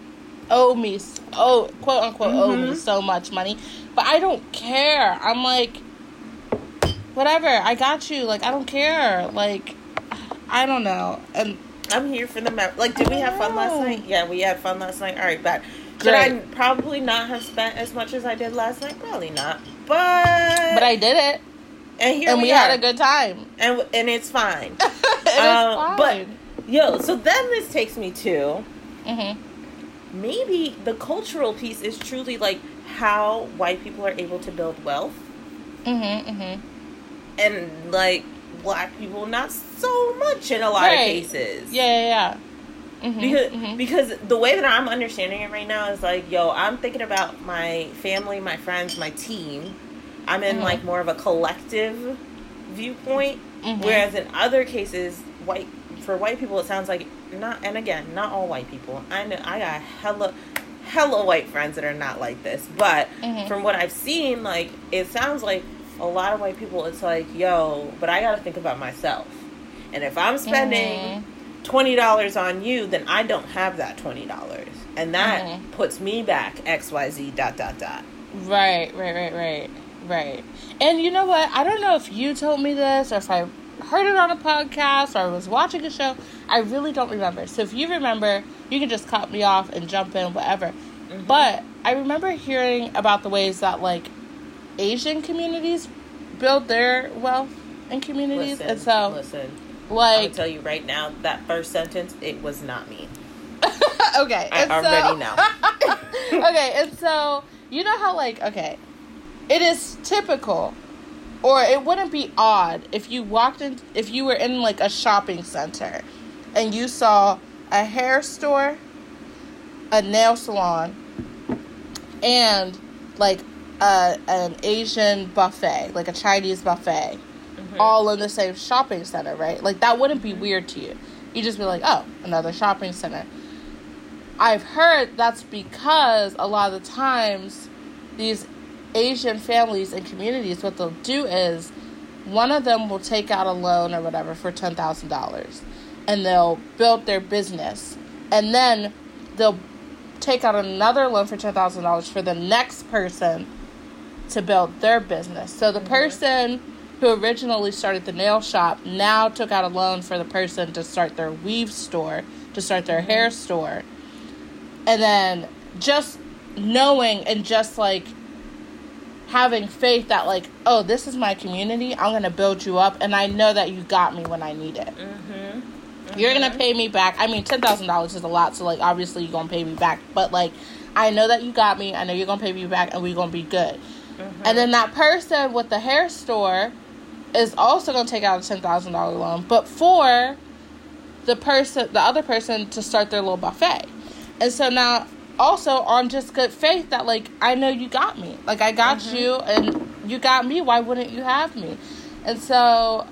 [SPEAKER 2] owe me, oh quote unquote owe me
[SPEAKER 1] Mhm.
[SPEAKER 2] so much money, but I don't care. I'm like, whatever. I got you. Like I don't care. Like I don't know. And
[SPEAKER 1] I'm here for the mem- like did we have fun last night? Yeah, we had fun last night. All right, but should I probably not have spent as much as I did last night? Probably not. But
[SPEAKER 2] but I did it,
[SPEAKER 1] and here
[SPEAKER 2] and
[SPEAKER 1] we,
[SPEAKER 2] we, had a good time.
[SPEAKER 1] and and it's fine.
[SPEAKER 2] it
[SPEAKER 1] Uh, but-
[SPEAKER 2] fine.
[SPEAKER 1] Yo, so then this takes me to
[SPEAKER 2] Mhm.
[SPEAKER 1] maybe the cultural piece is truly like how white people are able to build wealth
[SPEAKER 2] Mhm. Mhm.
[SPEAKER 1] and like black people not so much in a lot
[SPEAKER 2] Right.
[SPEAKER 1] of cases
[SPEAKER 2] Yeah. Yeah. Yeah. Mhm,
[SPEAKER 1] because
[SPEAKER 2] mhm.
[SPEAKER 1] because the way that i'm understanding it right now is like yo i'm thinking about my family my friends my team i'm in
[SPEAKER 2] Mhm.
[SPEAKER 1] like more of a collective viewpoint
[SPEAKER 2] Mhm.
[SPEAKER 1] whereas in other cases white for white people it sounds like not and again not all white people i know i got hella hella white friends that are not like this but
[SPEAKER 2] Mhm.
[SPEAKER 1] from what i've seen like it sounds like a lot of white people it's like yo but i gotta think about myself and if i'm spending
[SPEAKER 2] Mhm.
[SPEAKER 1] twenty dollars on you, then I don't have that twenty dollars, and that
[SPEAKER 2] Mhm.
[SPEAKER 1] puts me back X Y Z dot dot dot.
[SPEAKER 2] Right, right, right, right. right. And you know what? I don't know if you told me this or if I heard it on a podcast or I was watching a show. I really don't remember. So if you remember, you can just cut me off and jump in, whatever. Mm-hmm. But I remember hearing about the ways that like Asian communities build their wealth in communities,
[SPEAKER 1] listen,
[SPEAKER 2] and so
[SPEAKER 1] listen,
[SPEAKER 2] like
[SPEAKER 1] I'll tell you right now, that first sentence, it was not me.
[SPEAKER 2] okay,
[SPEAKER 1] I already
[SPEAKER 2] so, know. okay, and so you know how like okay, it is typical, or it wouldn't be odd if you walked in if you were in like a shopping center, and you saw a hair store, a nail salon, and like a, an Asian buffet, like a Chinese buffet, mm-hmm. all in the same shopping center, right? Like that wouldn't be weird to you. You'd just be like, oh, another shopping center. I've heard that's because a lot of the times these Asian families and communities, what they'll do is one of them will take out a loan or whatever for ten thousand dollars, and they'll build their business, and then they'll take out another loan for ten thousand dollars for the next person to build their business. So the mm-hmm. person who originally started the nail shop now took out a loan for the person to start their weave store, to start their mm-hmm. hair store. And then just knowing and just like having faith that like oh this is my community i'm gonna build you up and i know that you got me when i need it mm-hmm. Mm-hmm. you're gonna pay me back i mean $10000 is a lot so like obviously you're gonna pay me back but like i know that you got me i know you're gonna pay me back and we're gonna be good mm-hmm. and then that person with the hair store is also gonna take out a $10000 loan but for the person the other person to start their little buffet and so now also on just good faith that like I know you got me. Like I got mm-hmm. you and you got me. Why wouldn't you have me? And so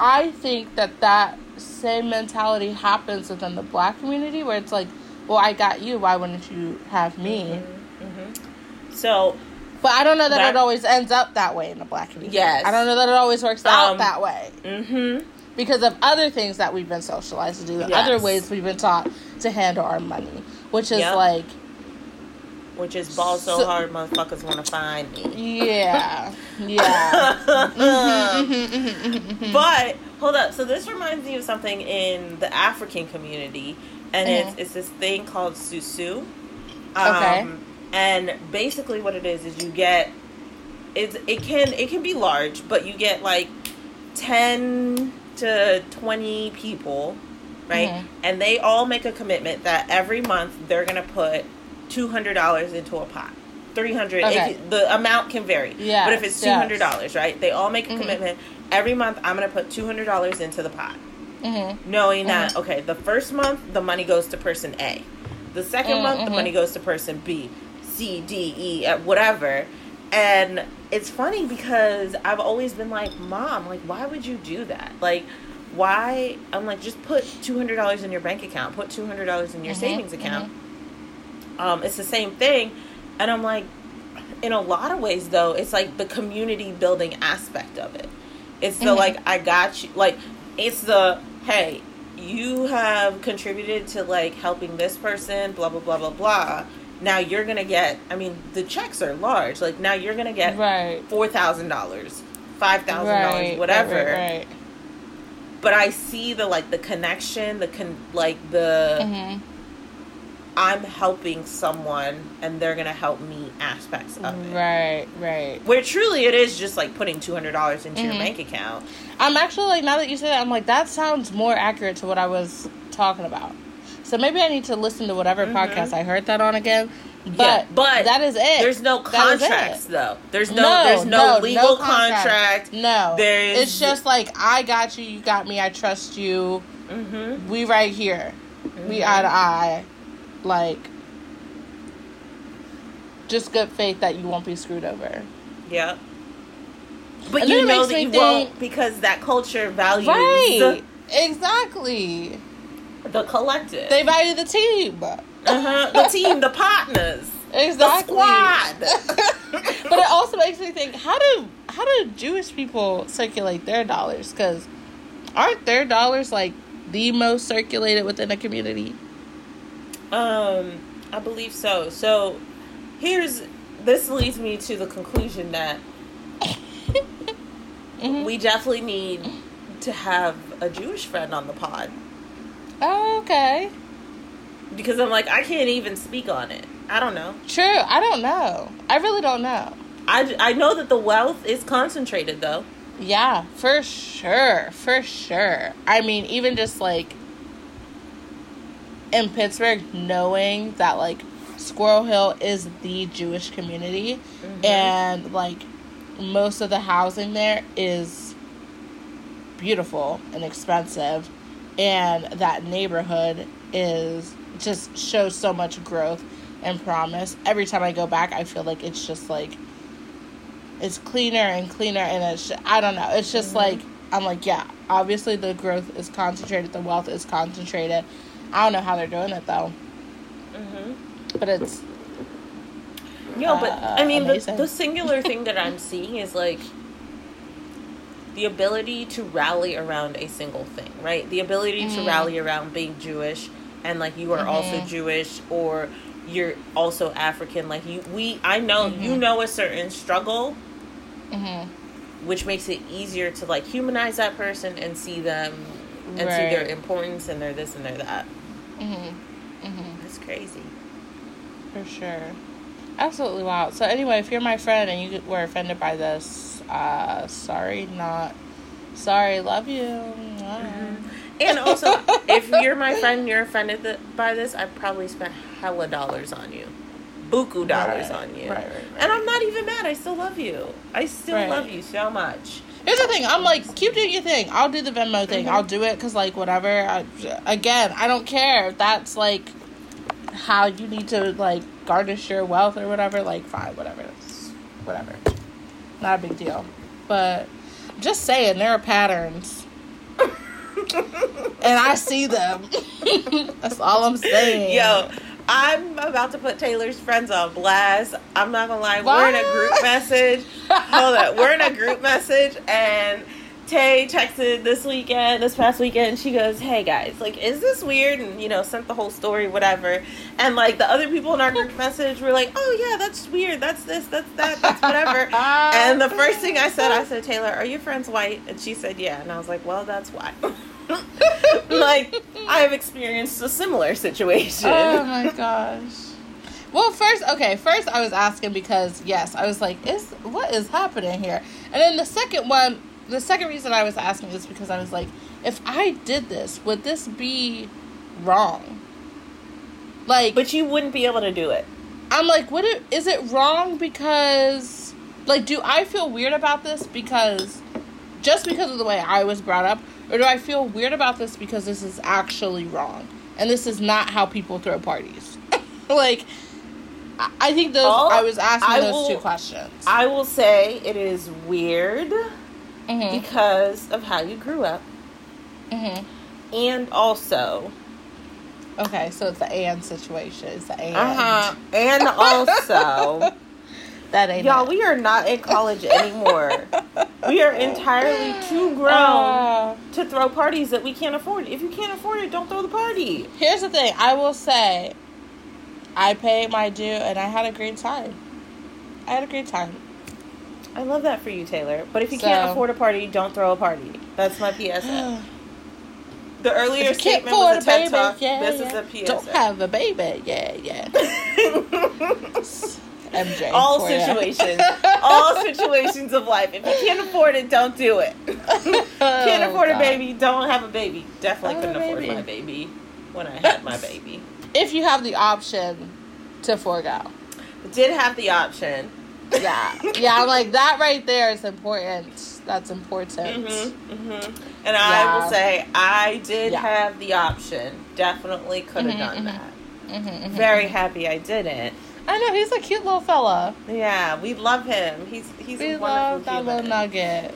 [SPEAKER 2] I think that that same mentality happens within the black community where it's like, well, I got you. Why wouldn't you have me?
[SPEAKER 1] Mm-hmm. Mm-hmm. So,
[SPEAKER 2] but I don't know that, it always ends up that way in the black community.
[SPEAKER 1] Yes,
[SPEAKER 2] I don't know that it always works um, out that way.
[SPEAKER 1] Mm-hmm.
[SPEAKER 2] Because of other things that we've been socialized to do, yes. other ways we've been taught to handle our money which is yep. like
[SPEAKER 1] which is ball so, so, hard motherfuckers want to find
[SPEAKER 2] me. Yeah. Yeah.
[SPEAKER 1] but hold up. So this reminds me of something in the African community and mm-hmm. it's it's this thing called susu. Um, okay. And basically what it is is you get it's it can it can be large, but you get like 10 to 20 people right? Mm-hmm. And they all make a commitment that every month they're going to put two hundred dollars into a pot. Three hundred. Okay. The amount can vary. Yeah. But if it's two hundred dollars, yes. right? They all make a mm-hmm. commitment. Every month, I'm going to put two hundred dollars into the pot, mm-hmm. knowing that mm-hmm. okay, the first month the money goes to person A, the 2nd month the mm-hmm. money goes to person B, C, D, E, whatever. And it's funny because I've always been like, Mom, like, why would you do that? Like, why I'm like just put two hundred dollars in your bank account, put two hundred dollars in your mm-hmm, savings account. Mm-hmm. Um, it's the same thing, and I'm like, in a lot of ways though, it's like the community building aspect of it. It's the mm-hmm. like I got you, like it's the hey, you have contributed to like helping this person, blah blah blah blah blah. Now you're gonna get. I mean, the checks are large. Like now you're gonna get
[SPEAKER 2] right
[SPEAKER 1] four thousand dollars, five thousand right, dollars, whatever.
[SPEAKER 2] Right,
[SPEAKER 1] but I see the like the connection, the con like the mm-hmm. I'm helping someone and they're gonna help me aspects of it.
[SPEAKER 2] Right, right.
[SPEAKER 1] Where truly it is just like putting two hundred dollars into mm-hmm. your bank account.
[SPEAKER 2] I'm actually like now that you say that, I'm like that sounds more accurate to what I was talking about. So maybe I need to listen to whatever mm-hmm. podcast I heard that on again but yeah, but that is it.
[SPEAKER 1] There's no contracts though. There's no, no there's no, no legal no contract. contract.
[SPEAKER 2] No. There's It's just like I got you, you got me, I trust you. Mm-hmm. We right here. Mm-hmm. We eye to eye. Like just good faith that you won't be screwed over.
[SPEAKER 1] Yeah. But and you know that you think, won't because that culture values
[SPEAKER 2] Right. Exactly.
[SPEAKER 1] The collective.
[SPEAKER 2] They value the team.
[SPEAKER 1] Uh-huh. The team, the partners.
[SPEAKER 2] Exactly.
[SPEAKER 1] The
[SPEAKER 2] squad. but it also makes me think: how do how do Jewish people circulate their dollars? Because aren't their dollars like the most circulated within a community?
[SPEAKER 1] Um, I believe so. So here's this leads me to the conclusion that
[SPEAKER 2] Mhm.
[SPEAKER 1] we definitely need to have a Jewish friend on the pod
[SPEAKER 2] Oh, okay.
[SPEAKER 1] because I'm like I can't even speak on it. I don't know.
[SPEAKER 2] True. I don't know. I really don't know.
[SPEAKER 1] I, I know that the wealth is concentrated though.
[SPEAKER 2] Yeah, for sure. For sure. I mean, even just like in Pittsburgh, knowing that like Squirrel Hill is the Jewish community mm-hmm. and like most of the housing there is beautiful and expensive and that neighborhood is just shows so much growth and promise. Every time I go back, I feel like it's just like it's cleaner and cleaner and it's I don't know. It's just like I'm like, yeah, obviously the growth is concentrated, the wealth is concentrated. I don't know how they're doing it though,
[SPEAKER 1] Mm-hmm.
[SPEAKER 2] but it's
[SPEAKER 1] No, but
[SPEAKER 2] Uh,
[SPEAKER 1] I mean, the, the singular thing that I'm seeing is like the ability to rally around a single thing, right? The ability to
[SPEAKER 2] Mhm.
[SPEAKER 1] rally around being Jewish and like you are also
[SPEAKER 2] Mhm.
[SPEAKER 1] Jewish or you're also African. Like you, we, I know you
[SPEAKER 2] Mhm.
[SPEAKER 1] know a certain struggle,
[SPEAKER 2] mhm.
[SPEAKER 1] which makes it easier to like humanize that person and see them and see their importance and their this and their that.
[SPEAKER 2] Mhm. Mhm.
[SPEAKER 1] That's crazy.
[SPEAKER 2] For sure. Absolutely wild. So anyway, if you're my friend and you were offended by this, uh sorry, not sorry, love you. Mwah.
[SPEAKER 1] And also, if you're my friend you're offended th- by this, I probably spent hella dollars on you. Buku dollars
[SPEAKER 2] Right,
[SPEAKER 1] on you.
[SPEAKER 2] right, right.
[SPEAKER 1] And I'm not even mad. I still love you. I still love you so much.
[SPEAKER 2] Here's the thing. I'm like, keep doing your thing. I'll do the Venmo thing.
[SPEAKER 1] Mhm.
[SPEAKER 2] I'll do it because, like, whatever. I, again, I don't care if that's like how you need to like garnish your wealth or whatever. Like, fine, whatever. It's whatever. Not a big deal. But just saying, there are patterns, and I see them. that's all I'm saying.
[SPEAKER 1] Yo, I'm about to put Taylor's friends on blast. I'm not gonna lie. We're in a group message. Hold up. We're in a group message and Tay texted this weekend, this past weekend, she goes, Hey guys, like, is this weird? And, you know, sent the whole story, whatever. And, like, the other people in our group message were like, Oh, yeah, that's weird. That's this, that's that, that's whatever. and the first thing I said, I said, Taylor, are your friends white? And she said, Yeah. And I was like, Well, that's why. like, I have experienced a similar situation.
[SPEAKER 2] Oh my gosh. Well, first, okay, first I was asking because yes, I was like, "Is what is happening here?" And then the second one, the second reason I was asking is because I was like, if I did this, would this be wrong? Like,
[SPEAKER 1] But you wouldn't be able to do it.
[SPEAKER 2] I'm like, would it is it wrong because like do I feel weird about this because just because of the way I was brought up or do I feel weird about this because this is actually wrong and this is not how people throw parties? like I- I think those
[SPEAKER 1] All-
[SPEAKER 2] I was asking
[SPEAKER 1] I
[SPEAKER 2] those
[SPEAKER 1] will-
[SPEAKER 2] two questions.
[SPEAKER 1] I will say it is weird
[SPEAKER 2] Mhm.
[SPEAKER 1] because of how you grew up.
[SPEAKER 2] Mhm.
[SPEAKER 1] And also,
[SPEAKER 2] Okay, so it's the and situation. It's the and.
[SPEAKER 1] uh-huh, and also,
[SPEAKER 2] That ain't
[SPEAKER 1] y'all,
[SPEAKER 2] it.
[SPEAKER 1] we are not in college anymore. we are entirely too grown
[SPEAKER 2] Uh,
[SPEAKER 1] to throw parties that we can't afford. If you can't afford it, don't throw the party.
[SPEAKER 2] Here's the thing. I will say, I paid my due and I had a great time. I had a great time.
[SPEAKER 1] I love that for you, Taylor. But if you can't afford a party, don't throw a party. That's my PSA. The earlier
[SPEAKER 2] If you can't
[SPEAKER 1] statement was
[SPEAKER 2] a
[SPEAKER 1] a TED
[SPEAKER 2] baby,
[SPEAKER 1] Talk.
[SPEAKER 2] yeah,
[SPEAKER 1] this
[SPEAKER 2] yeah.
[SPEAKER 1] is a PSA.
[SPEAKER 2] Don't have a baby, yeah, yeah. MJ.
[SPEAKER 1] all situations, all situations of life. If you can't afford it, don't do it. can't
[SPEAKER 2] Oh,
[SPEAKER 1] afford
[SPEAKER 2] God.
[SPEAKER 1] a baby, don't have a baby. Definitely
[SPEAKER 2] Oh,
[SPEAKER 1] couldn't afford
[SPEAKER 2] baby.
[SPEAKER 1] my baby when I had my baby.
[SPEAKER 2] If you have the option to forego.
[SPEAKER 1] Did have the option.
[SPEAKER 2] Yeah. yeah, I'm like, that right there is important. That's important.
[SPEAKER 1] hmm hmm And I will say, I did
[SPEAKER 2] Yeah.
[SPEAKER 1] have the option. Definitely could have
[SPEAKER 2] Mhm,
[SPEAKER 1] done
[SPEAKER 2] mhm.
[SPEAKER 1] that.
[SPEAKER 2] Mhm, mhm,
[SPEAKER 1] Very happy I didn't.
[SPEAKER 2] I know, he's a cute little fella.
[SPEAKER 1] Yeah, we love him. He's he's
[SPEAKER 2] We
[SPEAKER 1] a
[SPEAKER 2] love
[SPEAKER 1] wonderful
[SPEAKER 2] that little nugget.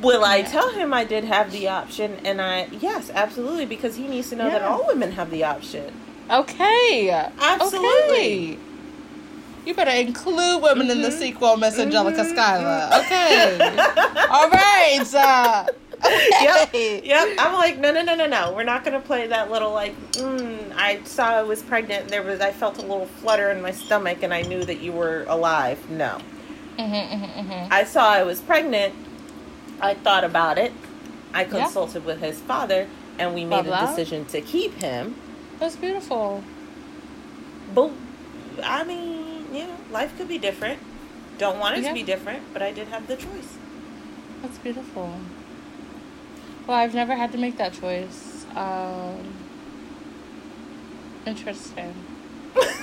[SPEAKER 1] Will I tell him I did have the option? And I yes, absolutely, because he needs to know that all women have the option.
[SPEAKER 2] Okay.
[SPEAKER 1] Absolutely.
[SPEAKER 2] Okay. You better include women in the
[SPEAKER 1] Mhm.
[SPEAKER 2] sequel, Miss Angelica
[SPEAKER 1] Mhm.
[SPEAKER 2] Schuyler. Okay. All right. Uh,
[SPEAKER 1] Yep.
[SPEAKER 2] okay.
[SPEAKER 1] Yep. I'm like, no, no, no, no, no. We're not gonna play that little like. Mm, I saw I was pregnant. And there was. I felt a little flutter in my stomach, and I knew that you were alive. No.
[SPEAKER 2] Mhm, mhm, mhm.
[SPEAKER 1] I saw I was pregnant, I thought about it. I consulted with his father, and we made
[SPEAKER 2] Blah,
[SPEAKER 1] a
[SPEAKER 2] blah.
[SPEAKER 1] decision to keep him.
[SPEAKER 2] That's beautiful.
[SPEAKER 1] But I mean, life could be different. Don't want it
[SPEAKER 2] Yeah.
[SPEAKER 1] to be different, but I did have the choice.
[SPEAKER 2] That's beautiful. Well, I've never had to make that choice. Um, interesting.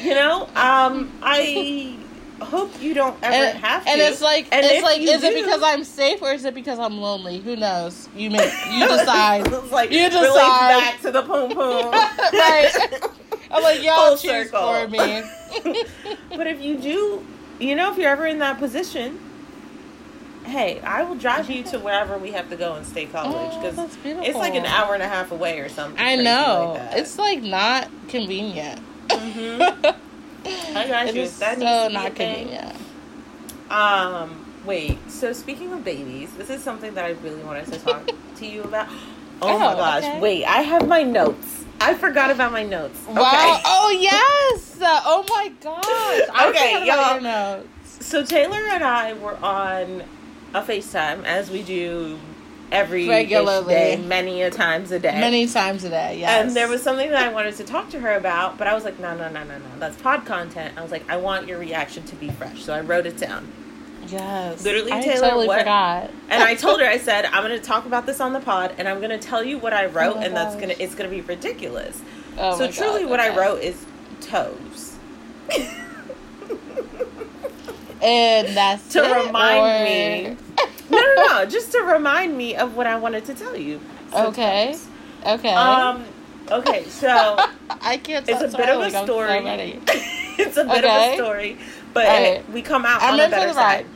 [SPEAKER 1] You know, um, I hope you don't ever
[SPEAKER 2] and,
[SPEAKER 1] have to.
[SPEAKER 2] and it's like
[SPEAKER 1] And
[SPEAKER 2] it's like is it because I'm safe or is it because I'm lonely? Who knows? You make you decide.
[SPEAKER 1] it's like
[SPEAKER 2] You decide.
[SPEAKER 1] back to the poom poom.
[SPEAKER 2] right. I'm like y'all
[SPEAKER 1] Full
[SPEAKER 2] choose
[SPEAKER 1] circle.
[SPEAKER 2] for me.
[SPEAKER 1] But if you do, you know, if you're ever in that position, hey, I will drive you to wherever we have to go and stay college
[SPEAKER 2] Oh,
[SPEAKER 1] because
[SPEAKER 2] beautiful.
[SPEAKER 1] it's like an hour and a half away or something.
[SPEAKER 2] I know.
[SPEAKER 1] Like
[SPEAKER 2] it's like not convenient.
[SPEAKER 1] Mhm. I got
[SPEAKER 2] It
[SPEAKER 1] you.
[SPEAKER 2] is
[SPEAKER 1] That
[SPEAKER 2] so
[SPEAKER 1] to be a
[SPEAKER 2] not convenient.
[SPEAKER 1] Um, wait. So speaking of babies, this is something that I really wanted to talk to you about. Oh, my
[SPEAKER 2] Oh,
[SPEAKER 1] gosh!
[SPEAKER 2] okay.
[SPEAKER 1] Wait, I have my notes. I forgot about my notes.
[SPEAKER 2] Wow.
[SPEAKER 1] Okay.
[SPEAKER 2] Oh yes. Oh my gosh. I
[SPEAKER 1] Okay, y'all.
[SPEAKER 2] your notes.
[SPEAKER 1] So Taylor and I were on a FaceTime as we do every
[SPEAKER 2] Regularly.
[SPEAKER 1] day, many a times a day.
[SPEAKER 2] Many times a day. Yes.
[SPEAKER 1] And there was something that I wanted to talk to her about, but I was like, no, no, no, no, no. That's pod content. I was like, I want your reaction to be fresh. So I wrote it down.
[SPEAKER 2] Yes.
[SPEAKER 1] Literally,
[SPEAKER 2] I
[SPEAKER 1] Taylor,
[SPEAKER 2] totally
[SPEAKER 1] what-
[SPEAKER 2] forgot.
[SPEAKER 1] And I told her, I said, I'm going to talk about this on the pod, and I'm going to tell you what I wrote,
[SPEAKER 2] Oh
[SPEAKER 1] and that's going to, it's going to be ridiculous.
[SPEAKER 2] Oh
[SPEAKER 1] so truly,
[SPEAKER 2] God,
[SPEAKER 1] what I wrote is toes.
[SPEAKER 2] And that's
[SPEAKER 1] To
[SPEAKER 2] it,
[SPEAKER 1] remind
[SPEAKER 2] or-
[SPEAKER 1] me. no, no, no. Just to remind me of what I wanted to tell you. So
[SPEAKER 2] Okay.
[SPEAKER 1] toes.
[SPEAKER 2] Okay.
[SPEAKER 1] Um. Okay. So
[SPEAKER 2] I can't.
[SPEAKER 1] it's a bit of a.
[SPEAKER 2] I'm so
[SPEAKER 1] story. it's a bit of a story, but
[SPEAKER 2] right.
[SPEAKER 1] we come out
[SPEAKER 2] I'm
[SPEAKER 1] on
[SPEAKER 2] the
[SPEAKER 1] better
[SPEAKER 2] ride.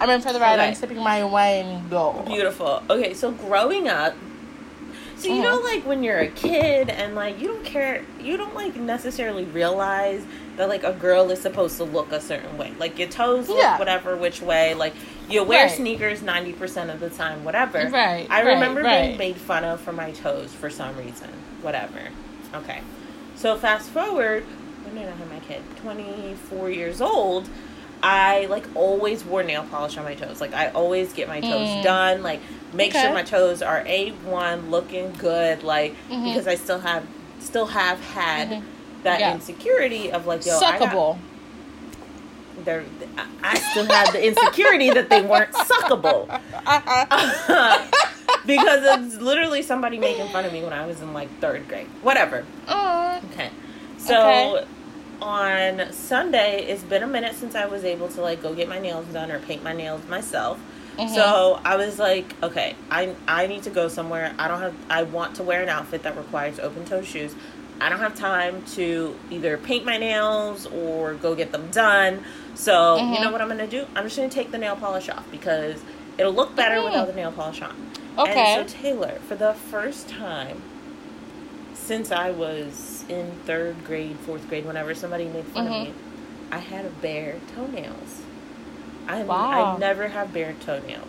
[SPEAKER 2] I'm in for the ride.
[SPEAKER 1] Okay.
[SPEAKER 2] I'm sipping my wine. Go.
[SPEAKER 1] Beautiful. Okay, so growing up, so you
[SPEAKER 2] Mhm.
[SPEAKER 1] know, like when you're a kid and like you don't care, you don't like necessarily realize that like a girl is supposed to look a certain way. Like your toes look
[SPEAKER 2] Yeah.
[SPEAKER 1] whatever which way. Like you wear
[SPEAKER 2] Right.
[SPEAKER 1] sneakers ninety percent of the time, whatever.
[SPEAKER 2] Right.
[SPEAKER 1] I
[SPEAKER 2] right,
[SPEAKER 1] remember being
[SPEAKER 2] right.
[SPEAKER 1] made fun of for my toes for some reason. Whatever. Okay. So fast forward, when did I have my kid? Twenty four years old. I like always wore nail polish on my toes. Like I always get my toes
[SPEAKER 2] Mm.
[SPEAKER 1] done. Like make
[SPEAKER 2] Okay.
[SPEAKER 1] sure my toes are a one, looking good. Like
[SPEAKER 2] Mhm.
[SPEAKER 1] because I still have still have had
[SPEAKER 2] Mhm.
[SPEAKER 1] that
[SPEAKER 2] Yeah.
[SPEAKER 1] insecurity of like yo, I got,
[SPEAKER 2] Suckable.
[SPEAKER 1] they're, I- still had the insecurity that they weren't suckable. because it's literally somebody making fun of me when I was in like third grade. Whatever.
[SPEAKER 2] Aw.
[SPEAKER 1] Okay. So
[SPEAKER 2] Okay.
[SPEAKER 1] On Sunday, it's been a minute since I was able to like go get my nails done or paint my nails myself.
[SPEAKER 2] Mhm.
[SPEAKER 1] So I was like, okay, I I need to go somewhere. I don't have. I want to wear an outfit that requires open toe shoes. I don't have time to either paint my nails or go get them done. So you
[SPEAKER 2] Mhm.
[SPEAKER 1] know what I'm gonna do? I'm just gonna take the nail polish off because it'll look better
[SPEAKER 2] Mhm.
[SPEAKER 1] without the nail polish on.
[SPEAKER 2] Okay.
[SPEAKER 1] And so Taylor, for the first time since I was in third grade, fourth grade, whenever somebody made fun
[SPEAKER 2] Mhm.
[SPEAKER 1] of me, I had a bare toenails. I
[SPEAKER 2] Wow.
[SPEAKER 1] I never have bare toenails.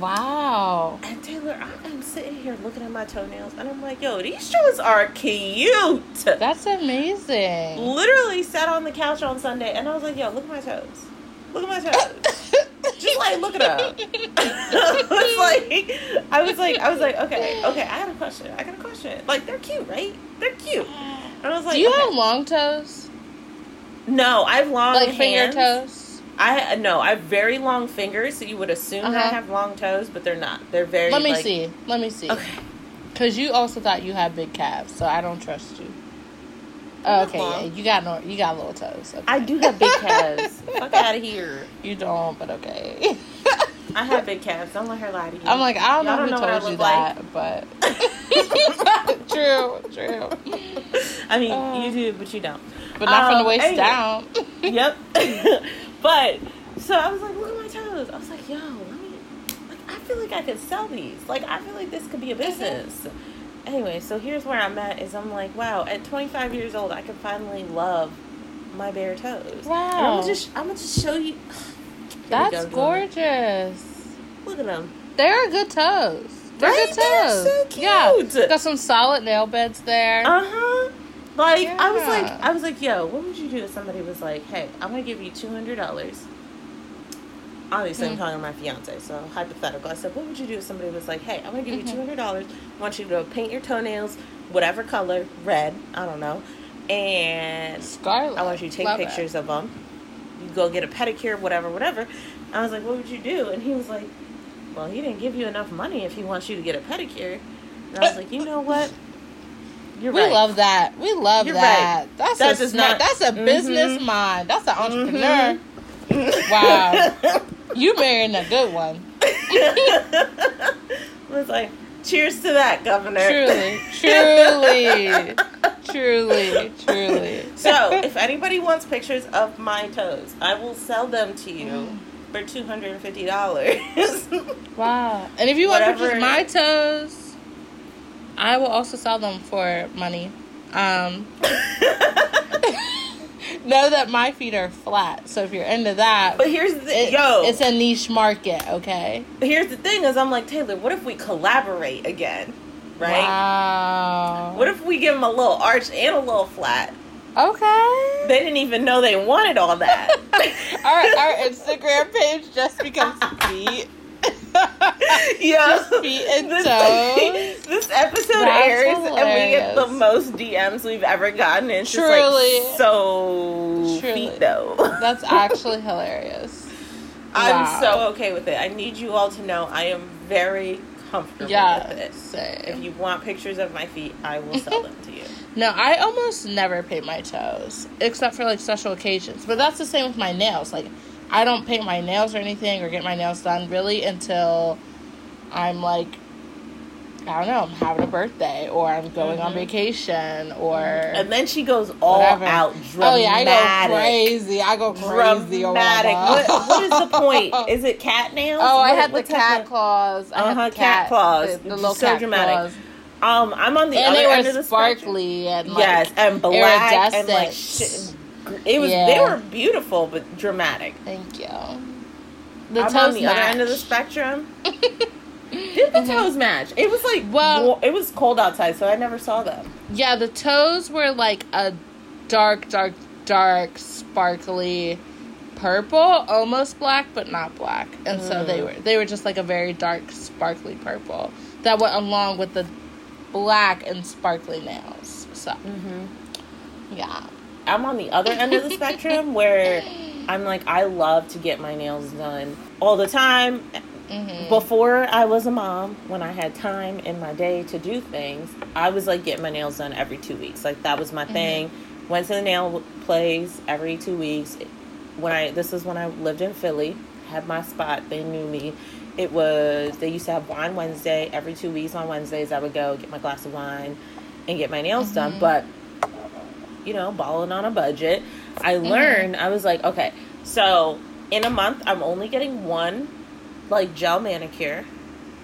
[SPEAKER 2] wow.
[SPEAKER 1] And Taylor, I am sitting here looking at my toenails, and I'm like, yo, these shoes are cute.
[SPEAKER 2] That's amazing.
[SPEAKER 1] Literally sat on the couch on Sunday, and I was like, yo, look at my toes. Look at my toes. Just like look it up. I was like, I was like, I was like, okay, okay. I got a question. I got a question. Like they're cute, right? They're cute. And I was like,
[SPEAKER 2] Do you
[SPEAKER 1] okay.
[SPEAKER 2] have long toes?
[SPEAKER 1] no? I have long
[SPEAKER 2] Like
[SPEAKER 1] hands.
[SPEAKER 2] finger toes?
[SPEAKER 1] I no, I have very long fingers, so you would assume I
[SPEAKER 2] Uh-huh.
[SPEAKER 1] have long toes, but they're not. They're very.
[SPEAKER 2] Let me
[SPEAKER 1] like-
[SPEAKER 2] see. Let me see.
[SPEAKER 1] Okay.
[SPEAKER 2] Because you also thought you had big calves, so I don't trust you.
[SPEAKER 1] They're
[SPEAKER 2] okay, yeah, you got no, you got little toes. Okay.
[SPEAKER 1] I do have big calves. Fuck out of here.
[SPEAKER 2] You don't, but okay.
[SPEAKER 1] I have big calves. Don't let her lie to you.
[SPEAKER 2] I'm like, I don't
[SPEAKER 1] Y'all
[SPEAKER 2] know who
[SPEAKER 1] don't know
[SPEAKER 2] told you that, but true, true.
[SPEAKER 1] I mean,
[SPEAKER 2] Uh,
[SPEAKER 1] you do, but you don't.
[SPEAKER 2] But not from the
[SPEAKER 1] Um,
[SPEAKER 2] waist
[SPEAKER 1] anyway.
[SPEAKER 2] down.
[SPEAKER 1] yep. but so I was like, look at my toes. I was like, yo, let me. Like, I feel like I could sell these. Like, I feel like this could be a business. Anyway, so here's where I'm at. Is I'm like, wow, at 25 years old, I can finally love my bare toes. And I'm
[SPEAKER 2] Wow.
[SPEAKER 1] gonna just, I'm gonna just show you.
[SPEAKER 2] That's
[SPEAKER 1] go, it.
[SPEAKER 2] gorgeous.
[SPEAKER 1] Look at them.
[SPEAKER 2] They're good toes. They're
[SPEAKER 1] Right?
[SPEAKER 2] good
[SPEAKER 1] They're
[SPEAKER 2] toes.
[SPEAKER 1] so
[SPEAKER 2] Yeah. Got some solid nail beds there.
[SPEAKER 1] Uh huh. Like I was like, I was like, yo, what would you do if somebody was like, hey, I'm gonna give you two hundred dollars, obviously I'm
[SPEAKER 2] Mm.
[SPEAKER 1] talking to my fiance, so hypothetical. I said, what would you do if somebody was like, hey, I'm gonna give you
[SPEAKER 2] Mhm.
[SPEAKER 1] two hundred dollars. I want you to paint your toenails whatever color, red, I don't know, and
[SPEAKER 2] Scarlet.
[SPEAKER 1] I want you to take
[SPEAKER 2] Love it.
[SPEAKER 1] pictures of them. You go get a pedicure, whatever, whatever. I was like, what would you do? And he was like, well, he didn't give you enough money if he wants you to get a pedicure. And I was like, you know what? You're
[SPEAKER 2] We
[SPEAKER 1] right.
[SPEAKER 2] love that. We love
[SPEAKER 1] You're
[SPEAKER 2] that.
[SPEAKER 1] right.
[SPEAKER 2] That's
[SPEAKER 1] That
[SPEAKER 2] a
[SPEAKER 1] not-
[SPEAKER 2] that's a business mm-hmm. mind. That's an entrepreneur. Mm-hmm. Wow. You marrying a good one.
[SPEAKER 1] I was like, cheers to that, Governor.
[SPEAKER 2] Truly, truly, truly, truly.
[SPEAKER 1] So, if anybody wants pictures of my toes, I will sell them to you for two hundred and fifty dollars.
[SPEAKER 2] Wow. And if you want
[SPEAKER 1] Whatever.
[SPEAKER 2] pictures of my toes, I will also sell them for money. Um, know that my feet are flat, so if you're into that,
[SPEAKER 1] but here's the
[SPEAKER 2] it-
[SPEAKER 1] yo.
[SPEAKER 2] it's a niche market. Okay.
[SPEAKER 1] But here's the thing: is I'm like Taylor. What if we collaborate again? Right?
[SPEAKER 2] Wow.
[SPEAKER 1] What if we give them a little arch and a little flat?
[SPEAKER 2] Okay.
[SPEAKER 1] They didn't even know they wanted all that.
[SPEAKER 2] our our Instagram page just becomes feet.
[SPEAKER 1] Yeah.
[SPEAKER 2] feet and
[SPEAKER 1] this,
[SPEAKER 2] toes.
[SPEAKER 1] this episode
[SPEAKER 2] That's
[SPEAKER 1] airs and we get the most DMs we've ever gotten. And it's
[SPEAKER 2] Truly.
[SPEAKER 1] just like so
[SPEAKER 2] Truly.
[SPEAKER 1] feet though.
[SPEAKER 2] That's actually hilarious.
[SPEAKER 1] I'm
[SPEAKER 2] Wow.
[SPEAKER 1] so okay with it. I need you all to know I am very comfortable with
[SPEAKER 2] Yeah.
[SPEAKER 1] it. If you want pictures of my feet, I will sell them to you.
[SPEAKER 2] No, I almost never paint my toes except for like special occasions. But that's the same with my nails. Like I don't paint my nails or anything or get my nails done really until I'm like I don't know, I'm having a birthday or I'm going on
[SPEAKER 1] Mhm.
[SPEAKER 2] vacation or
[SPEAKER 1] And then she goes all
[SPEAKER 2] Whatever.
[SPEAKER 1] out
[SPEAKER 2] Oh yeah, I go crazy. I go crazy
[SPEAKER 1] dramatic. What, what is the point? Is it cat nails?
[SPEAKER 2] Oh, I
[SPEAKER 1] What-
[SPEAKER 2] had the cat claws. I
[SPEAKER 1] Uh-huh,
[SPEAKER 2] had the
[SPEAKER 1] cat claws.
[SPEAKER 2] The, the little
[SPEAKER 1] So
[SPEAKER 2] cat
[SPEAKER 1] dramatic.
[SPEAKER 2] claws.
[SPEAKER 1] Um, I'm on the
[SPEAKER 2] And
[SPEAKER 1] other end of the spectrum.
[SPEAKER 2] sparkly and like,
[SPEAKER 1] yes, and black and like. It was. They were beautiful, but dramatic.
[SPEAKER 2] Thank you. The
[SPEAKER 1] I'm
[SPEAKER 2] toes
[SPEAKER 1] on the other end of the spectrum. Did the toes match? It was like
[SPEAKER 2] Well-
[SPEAKER 1] it was cold outside, so I never saw them.
[SPEAKER 2] Yeah, the toes were like a dark, dark, dark, sparkly purple, almost black, but not black. And so they
[SPEAKER 1] Mm.
[SPEAKER 2] were they were just like a very dark, sparkly purple that went along with the black and sparkly nails. So mm-hmm. yeah,
[SPEAKER 1] I'm on the other end of the spectrum where I'm like I love to get my nails done all the time.
[SPEAKER 2] hmm
[SPEAKER 1] Before I was a mom, when I had time in my day to do things, I was like getting my nails done every two weeks. Like that was my thing. Went to the nail place every two weeks. When I this is when I lived in Philly, had my spot. They knew me. It was they used to have wine Wednesday every two weeks. On Wednesdays, I would go get my glass of wine and get my nails done.
[SPEAKER 2] Mhm.
[SPEAKER 1] But you know, balling on a budget, I learned. I was like, okay, so in a month, I'm only getting one like gel manicure,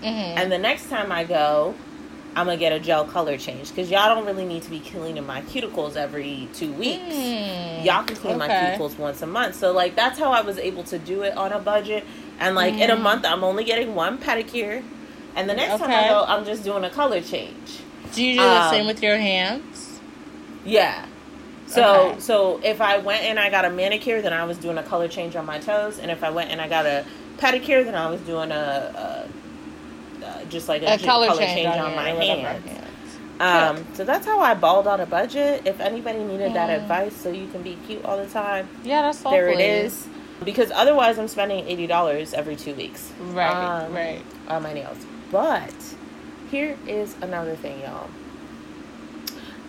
[SPEAKER 2] hmm
[SPEAKER 1] and the next time I go, I'm gonna get a gel color change because y'all don't really need to be cleaning my cuticles every two weeks.
[SPEAKER 2] Mm.
[SPEAKER 1] Y'all can clean my cuticles once a month. So like that's how I was able to do it on a budget. And like in a
[SPEAKER 2] Mm.
[SPEAKER 1] month, I'm only getting one pedicure, and the next time I go, I'm just doing a color change.
[SPEAKER 2] Do you do the
[SPEAKER 1] Um,
[SPEAKER 2] same with your hands?
[SPEAKER 1] Yeah. So
[SPEAKER 2] Okay.
[SPEAKER 1] so if I went and I got a manicure, then I was doing a color change on my toes, and if I went and I got a pedicure, then I was doing a, a, uh just like a,
[SPEAKER 2] A
[SPEAKER 1] j-
[SPEAKER 2] color, change, on,
[SPEAKER 1] on my hands.
[SPEAKER 2] hands.
[SPEAKER 1] Um, so that's how I balled out a budget. If anybody needed that
[SPEAKER 2] Mm.
[SPEAKER 1] advice, so you can be cute all the time,
[SPEAKER 2] Yeah, that's lovely.
[SPEAKER 1] there it is. Because otherwise, I'm spending eighty dollars every two weeks
[SPEAKER 2] Right,
[SPEAKER 1] Um,
[SPEAKER 2] right.
[SPEAKER 1] on my nails. But here is another thing, y'all.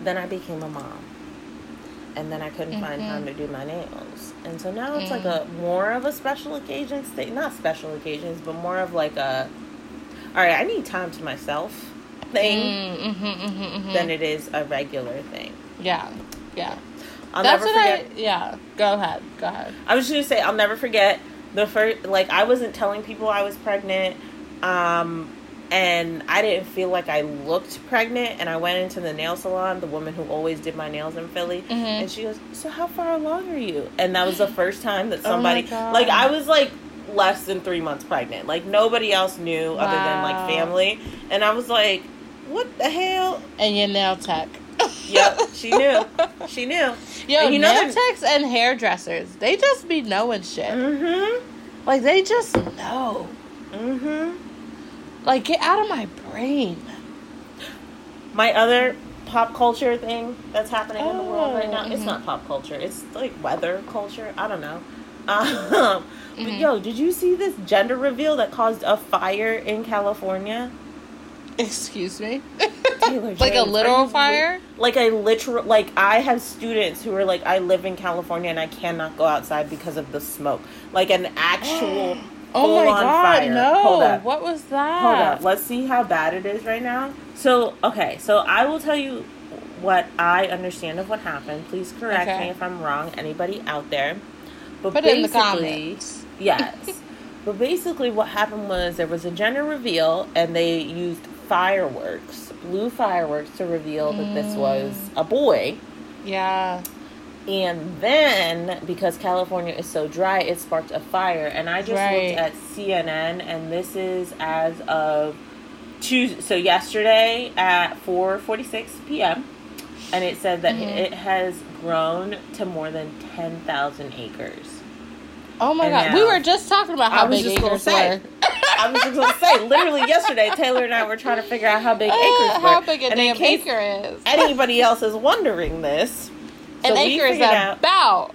[SPEAKER 1] Then I became a mom. And then I couldn't find
[SPEAKER 2] Mhm.
[SPEAKER 1] time to do my nails. And so now it's like
[SPEAKER 2] Mm.
[SPEAKER 1] a more of a special occasions thing. Not special occasions, but more of like a all right, I need time to myself thing
[SPEAKER 2] Mm, mhm, mhm, mhm.
[SPEAKER 1] than it is a regular thing.
[SPEAKER 2] Yeah, yeah.
[SPEAKER 1] I'll
[SPEAKER 2] That's
[SPEAKER 1] never
[SPEAKER 2] what
[SPEAKER 1] forget.
[SPEAKER 2] I. Yeah. Go ahead. Go ahead.
[SPEAKER 1] I was just gonna say I'll never forget the first like I wasn't telling people I was pregnant, um, and I didn't feel like I looked pregnant. And I went into the nail salon, the woman who always did my nails in Philly,
[SPEAKER 2] Mhm.
[SPEAKER 1] and she goes, "So how far along are you?" And that was the first time that
[SPEAKER 2] Oh
[SPEAKER 1] somebody
[SPEAKER 2] God.
[SPEAKER 1] like I was like less than three months pregnant. Like nobody else knew other than like family, and I was like, "What the hell?"
[SPEAKER 2] And your nail tech.
[SPEAKER 1] Yep, she knew. She knew.
[SPEAKER 2] Yo,
[SPEAKER 1] And you know
[SPEAKER 2] nail
[SPEAKER 1] the-
[SPEAKER 2] techs and hairdressers, they just be knowing shit.
[SPEAKER 1] Mm-hmm.
[SPEAKER 2] Like they just know.
[SPEAKER 1] Mm-hmm.
[SPEAKER 2] Like get out of my brain.
[SPEAKER 1] My other pop culture thing that's happening in the world right now.
[SPEAKER 2] Oh,
[SPEAKER 1] It's not pop culture. It's like weather culture. I don't know. Um, But
[SPEAKER 2] Mhm.
[SPEAKER 1] yo, did you see this gender reveal that caused a fire in California?
[SPEAKER 2] Excuse me.
[SPEAKER 1] Taylor
[SPEAKER 2] like a literal fire?
[SPEAKER 1] Like a literal, like I have students who are like, I live in California and I cannot go outside because of the smoke. Like an actual
[SPEAKER 2] Oh my god,
[SPEAKER 1] fire.
[SPEAKER 2] no. What was that?
[SPEAKER 1] Hold up. Let's see how bad it is right now. So, okay. So I will tell you what I understand of what happened. Please correct
[SPEAKER 2] Okay.
[SPEAKER 1] me if I'm wrong. Anybody out there? But
[SPEAKER 2] Put it in the comments.
[SPEAKER 1] Yes. but basically, what happened was there was a gender reveal, and they used fireworks, blue fireworks, to reveal that this was
[SPEAKER 2] Mm.
[SPEAKER 1] a boy.
[SPEAKER 2] Yeah.
[SPEAKER 1] And then, because California is so dry, it sparked a fire. And I just
[SPEAKER 2] Right.
[SPEAKER 1] looked at CNN, and this is as of Tuesday. So yesterday at 4:46 p.m., and it said that
[SPEAKER 2] Mhm.
[SPEAKER 1] it has grown to more than 10,000 acres.
[SPEAKER 2] Oh my
[SPEAKER 1] And
[SPEAKER 2] god. We were just talking about
[SPEAKER 1] I
[SPEAKER 2] how
[SPEAKER 1] was
[SPEAKER 2] big acres
[SPEAKER 1] say.
[SPEAKER 2] were.
[SPEAKER 1] I was just gonna say, literally yesterday, Taylor and I were trying to figure out how big
[SPEAKER 2] Uh,
[SPEAKER 1] acres were.
[SPEAKER 2] how big a
[SPEAKER 1] and
[SPEAKER 2] damn acre is.
[SPEAKER 1] anybody else is wondering this, so
[SPEAKER 2] An acre is
[SPEAKER 1] out-
[SPEAKER 2] about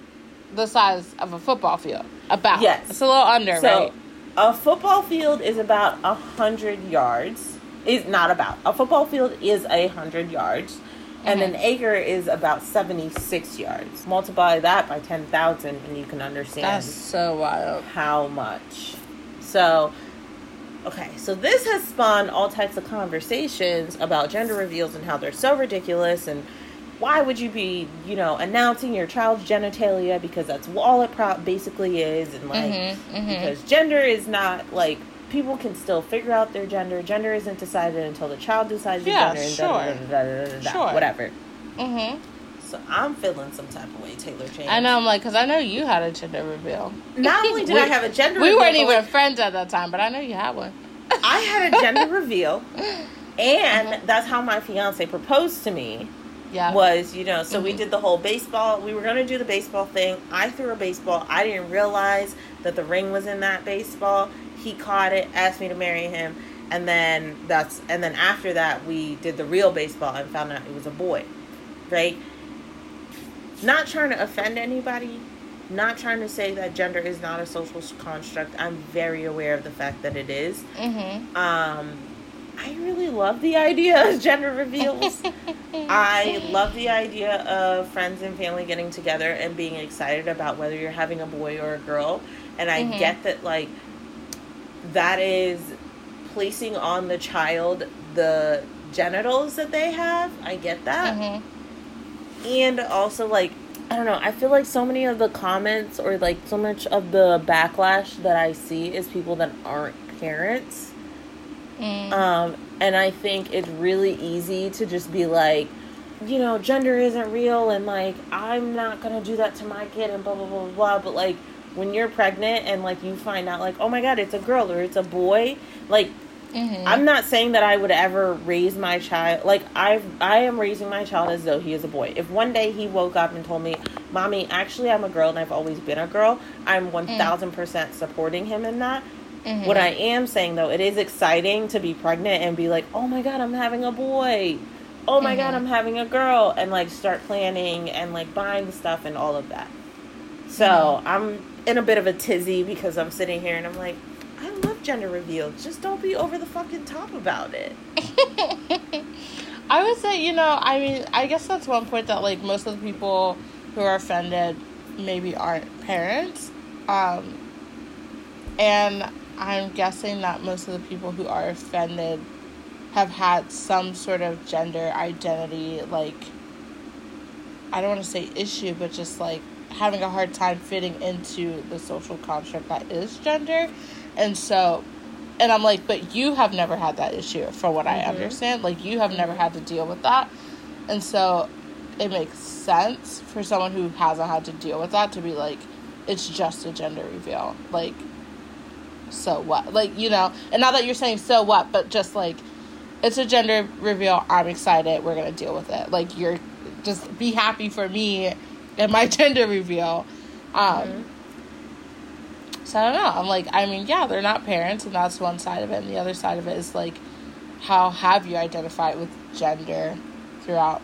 [SPEAKER 2] the size of a football field. About.
[SPEAKER 1] Yes.
[SPEAKER 2] It's a little under,
[SPEAKER 1] So,
[SPEAKER 2] right?
[SPEAKER 1] a football field is about a hundred yards. Is not about a football field is a hundred yards, and
[SPEAKER 2] Mhm.
[SPEAKER 1] an acre is about seventy six yards. Multiply that by ten thousand, and you can understand
[SPEAKER 2] That's so wild.
[SPEAKER 1] how much. So, okay, so this has spawned all types of conversations about gender reveals and how they're so ridiculous and why would you be, you know, announcing your child's genitalia because that's all it pro- basically is and like
[SPEAKER 2] Mhm, mhm.
[SPEAKER 1] because gender is not like people can still figure out their gender. Gender isn't decided until the child decides the
[SPEAKER 2] Yeah,
[SPEAKER 1] gender and
[SPEAKER 2] sure.
[SPEAKER 1] da, da, da, da,
[SPEAKER 2] Sure.
[SPEAKER 1] whatever.
[SPEAKER 2] Mm-hmm.
[SPEAKER 1] So I'm feeling some type of way, Taylor James.
[SPEAKER 2] I know, I'm like, because I know you had a gender reveal.
[SPEAKER 1] Not only did
[SPEAKER 2] We-
[SPEAKER 1] I have a gender
[SPEAKER 2] We
[SPEAKER 1] reveal,
[SPEAKER 2] weren't even
[SPEAKER 1] like,
[SPEAKER 2] friends at that time, but I know you had one.
[SPEAKER 1] I had a gender reveal, and that's how my fiance proposed to me.
[SPEAKER 2] Yeah.
[SPEAKER 1] Was you know, so we
[SPEAKER 2] Mhm.
[SPEAKER 1] did the whole baseball. We were gonna do the baseball thing. I threw a baseball. I didn't realize that the ring was in that baseball. He caught it, asked me to marry him, and then that's and then after that we did the real baseball and found out it was a boy, right? Not trying to offend anybody, not trying to say that gender is not a social construct. I'm very aware of the fact that it is.
[SPEAKER 2] Mm-hmm.
[SPEAKER 1] Um, I really love the idea of gender reveals. I love the idea of friends and family getting together and being excited about whether you're having a boy or a girl. And I
[SPEAKER 2] Mhm.
[SPEAKER 1] get that, like, that is placing on the child the genitals that they have. I get that
[SPEAKER 2] Mm-hmm.
[SPEAKER 1] and also like I don't know. I feel like so many of the comments or like so much of the backlash that I see is people that aren't parents.
[SPEAKER 2] Mm.
[SPEAKER 1] Um, and I think it's really easy to just be like, you know, gender isn't real and like I'm not gonna do that to my kid and blah blah blah blah. But like when you're pregnant and like you find out like oh my god it's a girl or it's a boy, like
[SPEAKER 2] Mhm.
[SPEAKER 1] I'm not saying that I would ever raise my child like I I am raising my child as though he is a boy. If one day he woke up and told me, "Mommy, actually I'm a girl and I've always been a girl," I'm 1000% supporting him in that.
[SPEAKER 2] Mhm.
[SPEAKER 1] What I am saying though, it is exciting to be pregnant and be like, "Oh my god, I'm having a boy." Oh my god,
[SPEAKER 2] Mhm.
[SPEAKER 1] I'm having a girl and like start planning and like buying stuff and all of that. So,
[SPEAKER 2] Mhm.
[SPEAKER 1] I'm in a bit of a tizzy because I'm sitting here and I'm like, I love gender reveal. Just don't be over the fucking top about it.
[SPEAKER 2] I would say, you know, I mean, I guess that's one point that like most of the people who are offended maybe aren't parents. Um, and I'm guessing that most of the people who are offended have had some sort of gender identity, like, I don't want to say issue, but just like having a hard time fitting into the social construct that is gender. And so, and I'm like, but you have never had that issue, from what I
[SPEAKER 1] Mhm.
[SPEAKER 2] understand. Like, you have never had to deal with that. And so, it makes sense for someone who hasn't had to deal with that to be like, it's just a gender reveal. Like, so what? Like, you know, and now that you're saying so what, but just like, it's a gender reveal. I'm excited. We're going to deal with it. Like, you're just be happy for me and my gender reveal. Um,
[SPEAKER 1] Mhm.
[SPEAKER 2] So I don't know. I'm like, I mean, yeah, they're not parents, and that's one side of it. And the other side of it is like, how have you identified with gender throughout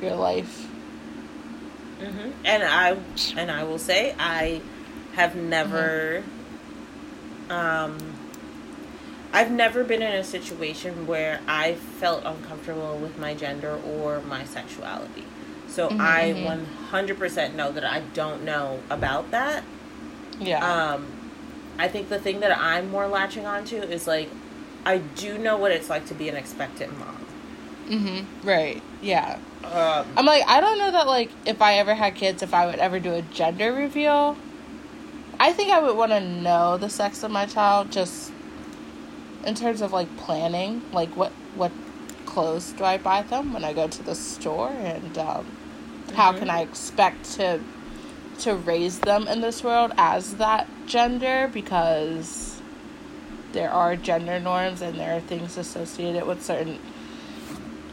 [SPEAKER 2] your life?
[SPEAKER 1] Mm-hmm. And I and I will say I have never, mm-hmm. Um, I've never been in a situation where I felt uncomfortable with my gender or my sexuality. So mm-hmm, I mm-hmm. one hundred percent know that I don't know about that. Yeah. Um, I think the thing that I'm more latching onto is like, I do know what it's like to be an expectant mom.
[SPEAKER 2] Mm-hmm. Right. Yeah. Um, I'm like, I don't know that like if I ever had kids, if I would ever do a gender reveal. I think I would want to know the sex of my child, just in terms of like planning, like what what clothes do I buy them when I go to the store, and um, mm-hmm. how can I expect to to raise them in this world as that gender because there are gender norms and there are things associated with certain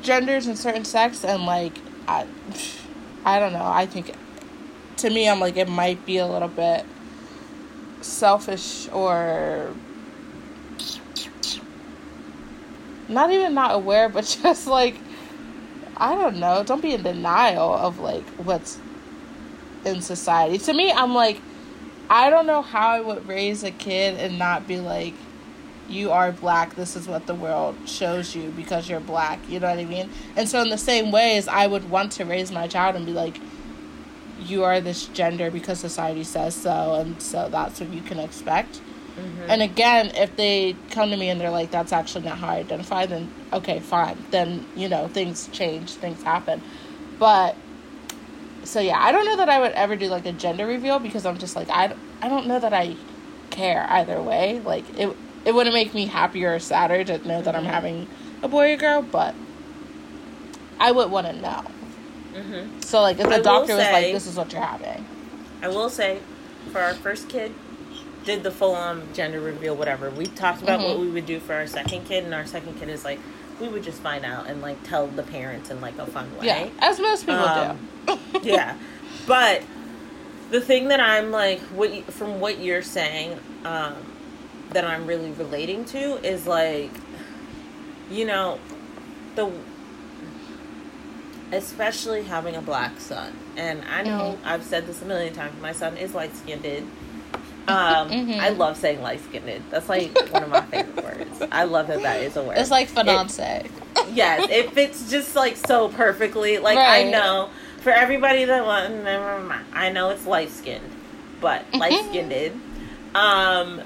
[SPEAKER 2] genders and certain sex and like I I don't know. I think to me I'm like it might be a little bit selfish or not even not aware but just like I don't know, don't be in denial of like what's in society. To me, I'm like, I don't know how I would raise a kid and not be like, you are black. This is what the world shows you because you're black. You know what I mean? And so, in the same ways, I would want to raise my child and be like, you are this gender because society says so, and so that's what you can expect. Mm-hmm. And again, if they come to me and they're like, that's actually not how I identify, then okay, fine. Then, you know, things change, things happen. But so yeah, I don't know that I would ever do like a gender reveal because I'm just like I, I don't know that I care either way. Like it it wouldn't make me happier or sadder to know that I'm mm-hmm. having a boy or girl, but I would want to know. Mm-hmm. So like if the I doctor was like, "This is what you're having,"
[SPEAKER 1] I will say, for our first kid, did the full on gender reveal, whatever. We talked about mm-hmm. what we would do for our second kid, and our second kid is like, we would just find out and like tell the parents in like a fun way.
[SPEAKER 2] Yeah, as most people um,
[SPEAKER 1] do. yeah, but the thing that I'm like, what you, from what you're saying, um, that I'm really relating to is like, you know, the especially having a black son, and I know mm-hmm. I've said this a million times. My son is light skinned um, mm-hmm. I love saying light skinned. That's like one of my favorite words. I love that that is a word.
[SPEAKER 2] It's like finance.
[SPEAKER 1] yes, it fits just like so perfectly. Like right. I know for everybody that wants, never mind. I know it's light skinned, but mm-hmm. light skinned. Um,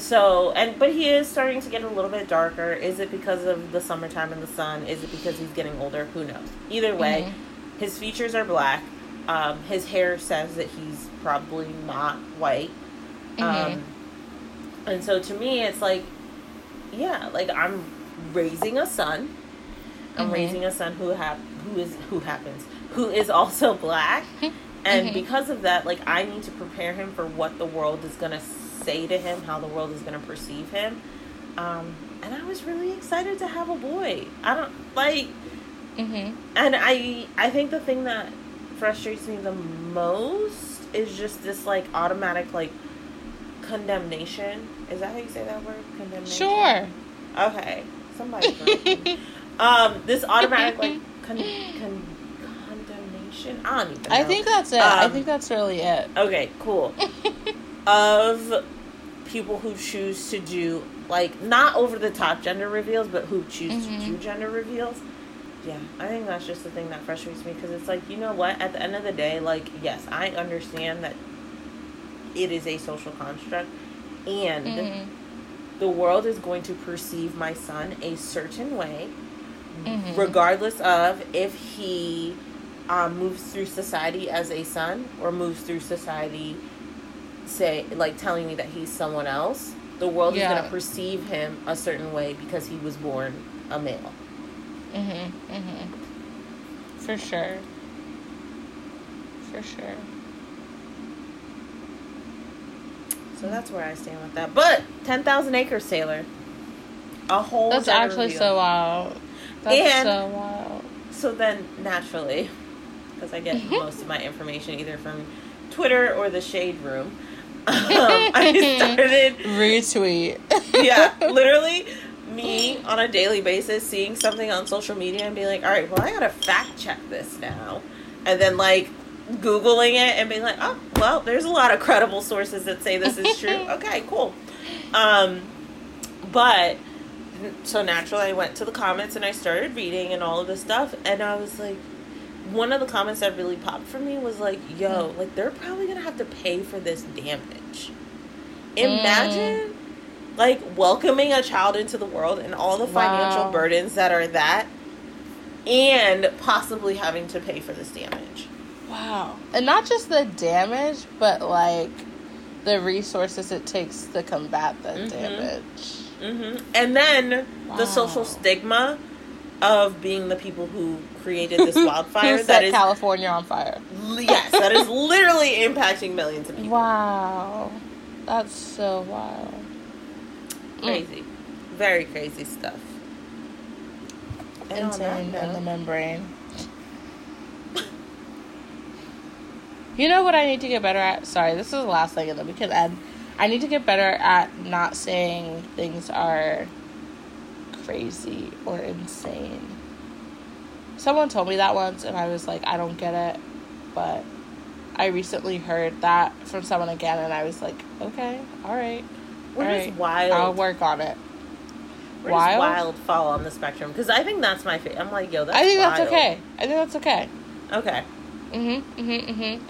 [SPEAKER 1] so and but he is starting to get a little bit darker. Is it because of the summertime and the sun? Is it because he's getting older? Who knows? Either way, mm-hmm. his features are black. Um, his hair says that he's probably not white. Mm-hmm. Um, and so to me, it's like, yeah, like I'm raising a son. I'm mm-hmm. raising a son who have who is who happens who is also black, and mm-hmm. because of that, like I need to prepare him for what the world is gonna say to him, how the world is gonna perceive him. Um, and I was really excited to have a boy. I don't like, mm-hmm. and I I think the thing that frustrates me the most is just this like automatic like condemnation. Is that how you say that word? Condemnation.
[SPEAKER 2] Sure.
[SPEAKER 1] Okay. Somebody. um, this automatic like con- con- condemnation. I don't even. Know.
[SPEAKER 2] I think that's it. Um, I think that's really it.
[SPEAKER 1] Okay. Cool. of people who choose to do like not over the top gender reveals, but who choose mm-hmm. to do gender reveals. Yeah, I think that's just the thing that frustrates me because it's like, you know what? At the end of the day, like, yes, I understand that it is a social construct and mm-hmm. the world is going to perceive my son a certain way mm-hmm. regardless of if he um, moves through society as a son or moves through society say like telling me that he's someone else the world yeah. is going to perceive him a certain way because he was born a male
[SPEAKER 2] mhm mhm for sure for sure
[SPEAKER 1] So that's where I stand with that. But 10,000 Acres Taylor. A whole
[SPEAKER 2] That's actually review. so wild. That's and so wild.
[SPEAKER 1] So then, naturally, because I get most of my information either from Twitter or the Shade Room, I started
[SPEAKER 2] Retweet.
[SPEAKER 1] yeah, literally me on a daily basis seeing something on social media and being like, all right, well, I gotta fact check this now. And then, like, Googling it and being like, oh, well, there's a lot of credible sources that say this is true. okay, cool. Um, but so naturally, I went to the comments and I started reading and all of this stuff. And I was like, one of the comments that really popped for me was like, yo, like, they're probably gonna have to pay for this damage. Imagine like welcoming a child into the world and all the financial
[SPEAKER 2] Wow.
[SPEAKER 1] burdens that are that and possibly having to pay for this damage.
[SPEAKER 2] Wow. And not just the damage, but like the resources it takes to combat the
[SPEAKER 1] Mhm.
[SPEAKER 2] damage.
[SPEAKER 1] hmm And then
[SPEAKER 2] Wow.
[SPEAKER 1] the social stigma of being the people who created this wildfire that
[SPEAKER 2] set
[SPEAKER 1] is
[SPEAKER 2] California on fire?
[SPEAKER 1] yes, that is literally impacting millions of people.
[SPEAKER 2] Wow. That's so wild. Mm.
[SPEAKER 1] Crazy. Very crazy stuff. That
[SPEAKER 2] in the membrane. You know what I need to get better at? Sorry, this is the last thing and then we can end. I need to get better at not saying things are crazy or insane. Someone told me that once and I was like, I don't get it. But I recently heard that from someone again and I was like, okay, alright.
[SPEAKER 1] Where does
[SPEAKER 2] alright,
[SPEAKER 1] wild
[SPEAKER 2] I'll work on it.
[SPEAKER 1] Where
[SPEAKER 2] Wild?
[SPEAKER 1] wild fall on the spectrum? Because I think that's my favorite. I'm like, yo, that's
[SPEAKER 2] I think
[SPEAKER 1] wild.
[SPEAKER 2] that's okay. I think that's okay.
[SPEAKER 1] Okay.
[SPEAKER 2] Mhm, mhm, mhm.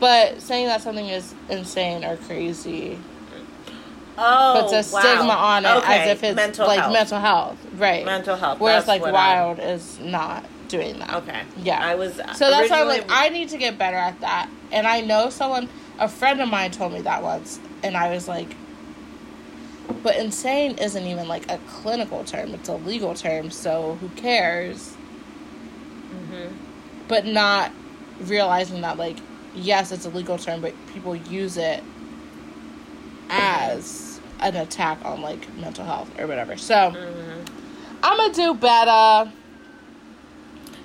[SPEAKER 2] But saying that something is insane or crazy
[SPEAKER 1] Oh,
[SPEAKER 2] puts a
[SPEAKER 1] wow.
[SPEAKER 2] stigma on it
[SPEAKER 1] Okay,
[SPEAKER 2] as if it's
[SPEAKER 1] mental
[SPEAKER 2] like
[SPEAKER 1] health.
[SPEAKER 2] mental health, right?
[SPEAKER 1] Mental health.
[SPEAKER 2] Whereas
[SPEAKER 1] that's
[SPEAKER 2] like wild is not doing that.
[SPEAKER 1] Okay.
[SPEAKER 2] Yeah.
[SPEAKER 1] I was.
[SPEAKER 2] So that's why I'm like, I need to get better at that. And I know someone, a friend of mine told me that once, and I was like, but insane isn't even like a clinical term; it's a legal term. So who cares?
[SPEAKER 1] Mhm.
[SPEAKER 2] but not realizing that like yes it's a legal term but people use it as an attack on like mental health or whatever so
[SPEAKER 1] Mhm.
[SPEAKER 2] i'm gonna do better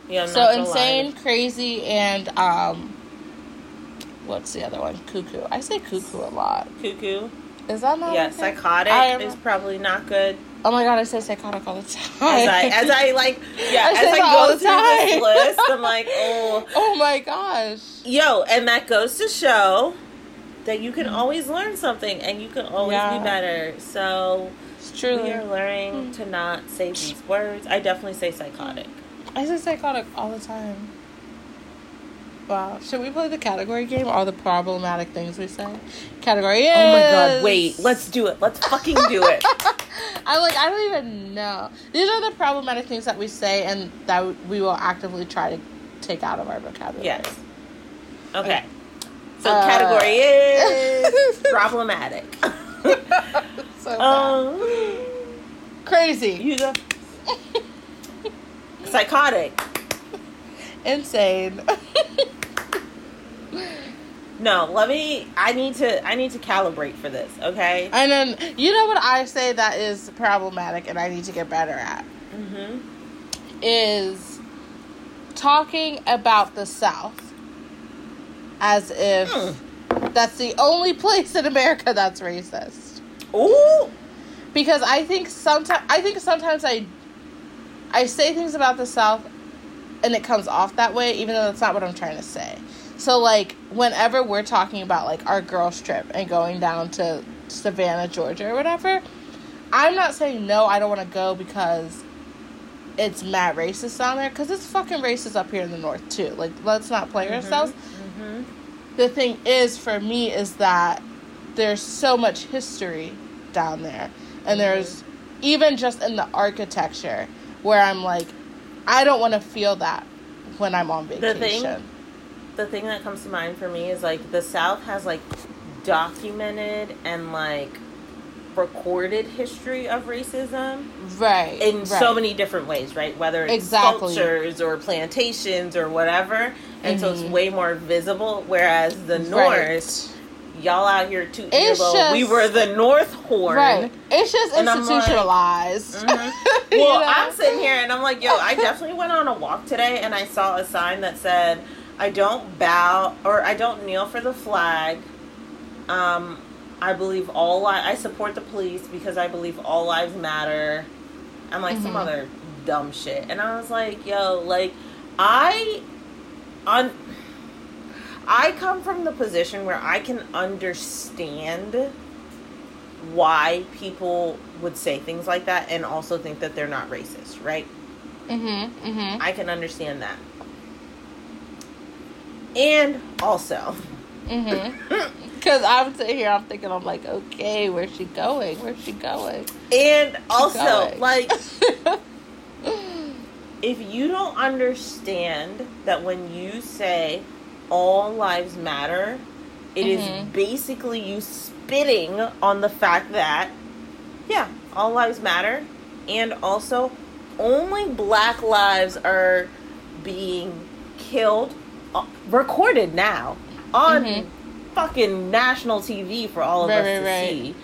[SPEAKER 1] Yeah. I'm
[SPEAKER 2] so insane crazy and um what's the other one cuckoo i say cuckoo a lot
[SPEAKER 1] Cuckoo.
[SPEAKER 2] is that not
[SPEAKER 1] Yeah. Psychotic
[SPEAKER 2] am-
[SPEAKER 1] is probably not good.
[SPEAKER 2] oh my god i say psychotic all the time
[SPEAKER 1] As I, as I like, yeah,
[SPEAKER 2] I
[SPEAKER 1] as I go
[SPEAKER 2] the
[SPEAKER 1] through this list, I'm like, oh,
[SPEAKER 2] oh my gosh
[SPEAKER 1] yo, and that goes to show that you can always learn something and you can always
[SPEAKER 2] Yeah.
[SPEAKER 1] be better. So
[SPEAKER 2] it's
[SPEAKER 1] true.
[SPEAKER 2] We
[SPEAKER 1] are learning hmm. to not say these words. I definitely say psychotic.
[SPEAKER 2] I say psychotic all the time. Wow. Should we play the category game? All the problematic things we say? Category is.
[SPEAKER 1] Oh my god, wait, let's do it. Let's fucking do it.
[SPEAKER 2] I'm like, I don't even know. These are the problematic things that we say and that we will actively try to take out of our vocabulary.
[SPEAKER 1] Yes. Okay. So
[SPEAKER 2] Uh,
[SPEAKER 1] category is problematic.
[SPEAKER 2] So
[SPEAKER 1] um,
[SPEAKER 2] Crazy.
[SPEAKER 1] you go. Psychotic.
[SPEAKER 2] Insane.
[SPEAKER 1] No, let me. I need to. I need to calibrate for this. Okay.
[SPEAKER 2] and then, you know what I say that is problematic and I need to get better at?
[SPEAKER 1] Mm-hmm.
[SPEAKER 2] is talking about the South as if
[SPEAKER 1] Hmm.
[SPEAKER 2] that's the only place in America that's racist.
[SPEAKER 1] Ooh.
[SPEAKER 2] Because I think sometimes I think sometimes I I say things about the South and it comes off that way, even though that's not what I'm trying to say. So like whenever we're talking about like our girls trip and going down to Savannah, Georgia or whatever, I'm not saying no, I don't want to go because it's mad racist down there because it's fucking racist up here in the north too. Like let's not play ourselves.
[SPEAKER 1] Mm-hmm.
[SPEAKER 2] The thing is for me is that there's so much history down there, and there's even just in the architecture where I'm like, I don't want to feel that when I'm on vacation.
[SPEAKER 1] The thing- The thing that comes to mind for me is like the South has like documented and like recorded history of racism
[SPEAKER 2] right
[SPEAKER 1] in
[SPEAKER 2] right.
[SPEAKER 1] so many different ways, right? Whether it's
[SPEAKER 2] Exactly.
[SPEAKER 1] sculptures or plantations or whatever. And so it's
[SPEAKER 2] Mhm.
[SPEAKER 1] way more visible. Whereas the
[SPEAKER 2] Right.
[SPEAKER 1] North, y'all out here too your
[SPEAKER 2] It's
[SPEAKER 1] little, we were the North Horn.
[SPEAKER 2] right. It's just
[SPEAKER 1] And I'm like-
[SPEAKER 2] institutionalized.
[SPEAKER 1] Mhm.
[SPEAKER 2] You
[SPEAKER 1] Well,
[SPEAKER 2] know?
[SPEAKER 1] I'm sitting here and I'm like, yo, I definitely went on a walk today and I saw a sign that said, I don't bow or I don't kneel for the flag. Um, I believe all li- I support the police because I believe all lives matter. And like some
[SPEAKER 2] Mhm.
[SPEAKER 1] other dumb shit. And I was like, yo, like I on I come from the position where I can understand why people would say things like that and also think that they're not racist, right?
[SPEAKER 2] Mm-hmm. Mm-hmm.
[SPEAKER 1] I can understand that. And also,
[SPEAKER 2] Mm-hmm. Because I'm sitting here, I'm thinking, I'm like, okay, where's she going? Where's she going?
[SPEAKER 1] and also,
[SPEAKER 2] going.
[SPEAKER 1] like, if you don't understand that when you say all lives matter, it is
[SPEAKER 2] Mhm.
[SPEAKER 1] basically you spitting on the fact that, yeah, all lives matter. And also, only black lives are being killed, uh, recorded now on
[SPEAKER 2] Mhm.
[SPEAKER 1] fucking national TV for all of
[SPEAKER 2] Right,
[SPEAKER 1] us
[SPEAKER 2] right,
[SPEAKER 1] to
[SPEAKER 2] right.
[SPEAKER 1] see.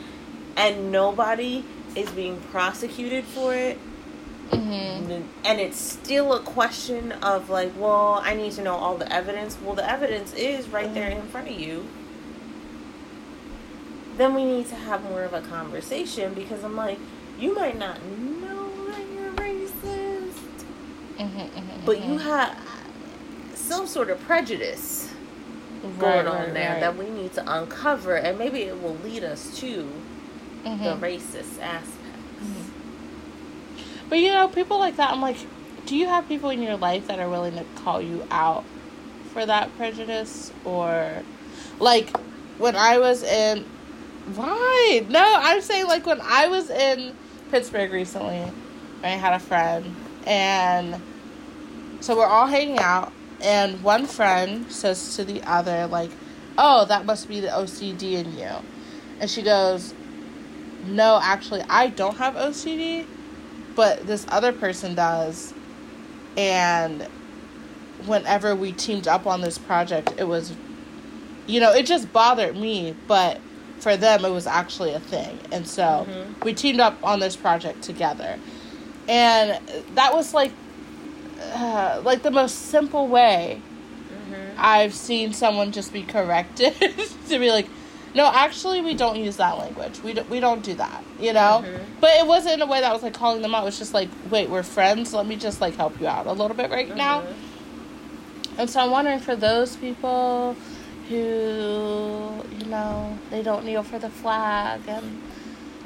[SPEAKER 1] And nobody is being prosecuted for it
[SPEAKER 2] mm-hmm.
[SPEAKER 1] and it's still a question of like well i need to know all the evidence well the evidence is right there in front of you then we need to have more of a conversation because i'm like you might not know that you're racist
[SPEAKER 2] Mm-hmm, mm-hmm,
[SPEAKER 1] but you have some sort of prejudice
[SPEAKER 2] Right,
[SPEAKER 1] going on
[SPEAKER 2] right,
[SPEAKER 1] there
[SPEAKER 2] right.
[SPEAKER 1] that we need to uncover and maybe it will lead us to
[SPEAKER 2] Mhm.
[SPEAKER 1] the racist aspects
[SPEAKER 2] But you know, people like that, I'm like, do you have people in your life that are willing to call you out for that prejudice? Or, like, when I was in. Why? No, I'm saying, like, when I was in Pittsburgh recently, I had a friend, and so we're all hanging out, and one friend says to the other, like, oh, that must be the OCD in you. And she goes, no, actually, I don't have OCD but this other person does and whenever we teamed up on this project it was you know it just bothered me but for them it was actually a thing and so
[SPEAKER 1] Mhm.
[SPEAKER 2] we teamed up on this project together and that was like uh, like the most simple way
[SPEAKER 1] mm-hmm.
[SPEAKER 2] I've seen someone just be corrected to be like, no, actually, we don't use that language. We don't, we don't do that, you know?
[SPEAKER 1] Mhm.
[SPEAKER 2] But it wasn't in a way that was like calling them out. It was just like, wait, we're friends. Let me just like help you out a little bit right now.
[SPEAKER 1] Mm-hmm.
[SPEAKER 2] And so I'm wondering for those people who, you know, they don't kneel for the flag and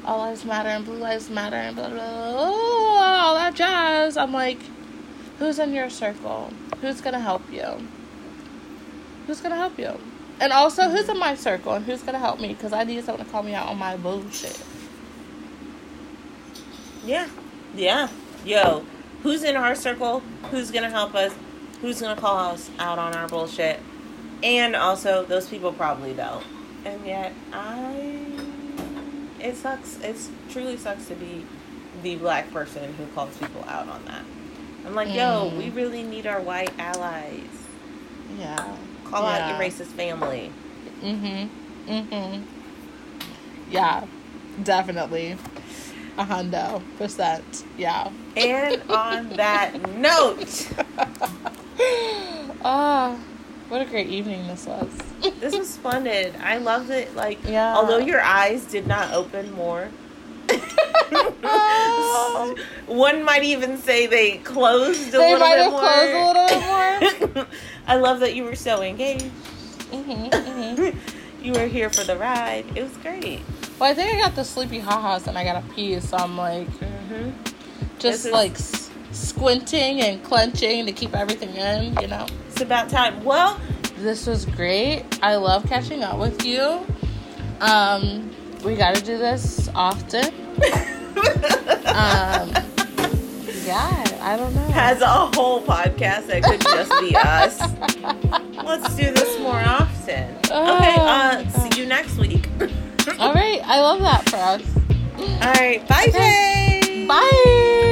[SPEAKER 2] all lives matter and blue lives matter and blah, blah, blah, all that jazz. I'm like, who's in your circle? Who's going to help you? Who's going to help you? And also, who's in my circle and who's going to help me? Because I need someone to call me out on my bullshit.
[SPEAKER 1] Yeah. Yeah. Yo, who's in our circle? Who's gonna help us? Who's gonna call us out on our bullshit? And also, those people probably don't. And yet, I. It sucks. It truly sucks to be the black person who calls people out on that. I'm like, yo,
[SPEAKER 2] Mm.
[SPEAKER 1] we really need our white allies.
[SPEAKER 2] Yeah.
[SPEAKER 1] Call out your racist family.
[SPEAKER 2] Mm Mhm. Mm Mhm. Yeah, definitely. A hundo percent. Yeah.
[SPEAKER 1] And on that note,
[SPEAKER 2] Ah, what a great evening this was.
[SPEAKER 1] this was splendid. I loved it. Like,
[SPEAKER 2] Yeah.
[SPEAKER 1] although your eyes did not open more. One might even say they closed a
[SPEAKER 2] they
[SPEAKER 1] little
[SPEAKER 2] might
[SPEAKER 1] bit
[SPEAKER 2] have
[SPEAKER 1] more.
[SPEAKER 2] closed a little bit more.
[SPEAKER 1] I love that you were so engaged.
[SPEAKER 2] hmm hmm
[SPEAKER 1] You were here for the ride. It was great.
[SPEAKER 2] Well, I think I got the sleepy ha-has and I got a pee, so I'm like
[SPEAKER 1] Mm-hmm.
[SPEAKER 2] just
[SPEAKER 1] is-
[SPEAKER 2] like s- squinting and clenching to keep everything in, you know.
[SPEAKER 1] It's about time. Well,
[SPEAKER 2] This was great. I love catching up with you. Um, we got to do this often. Um, yeah, I don't know.
[SPEAKER 1] has a whole podcast that could just be us. Let's do this more often. Okay, uh, see you next week.
[SPEAKER 2] All right, I love that for us.
[SPEAKER 1] All right, bye, Jay.
[SPEAKER 2] Bye.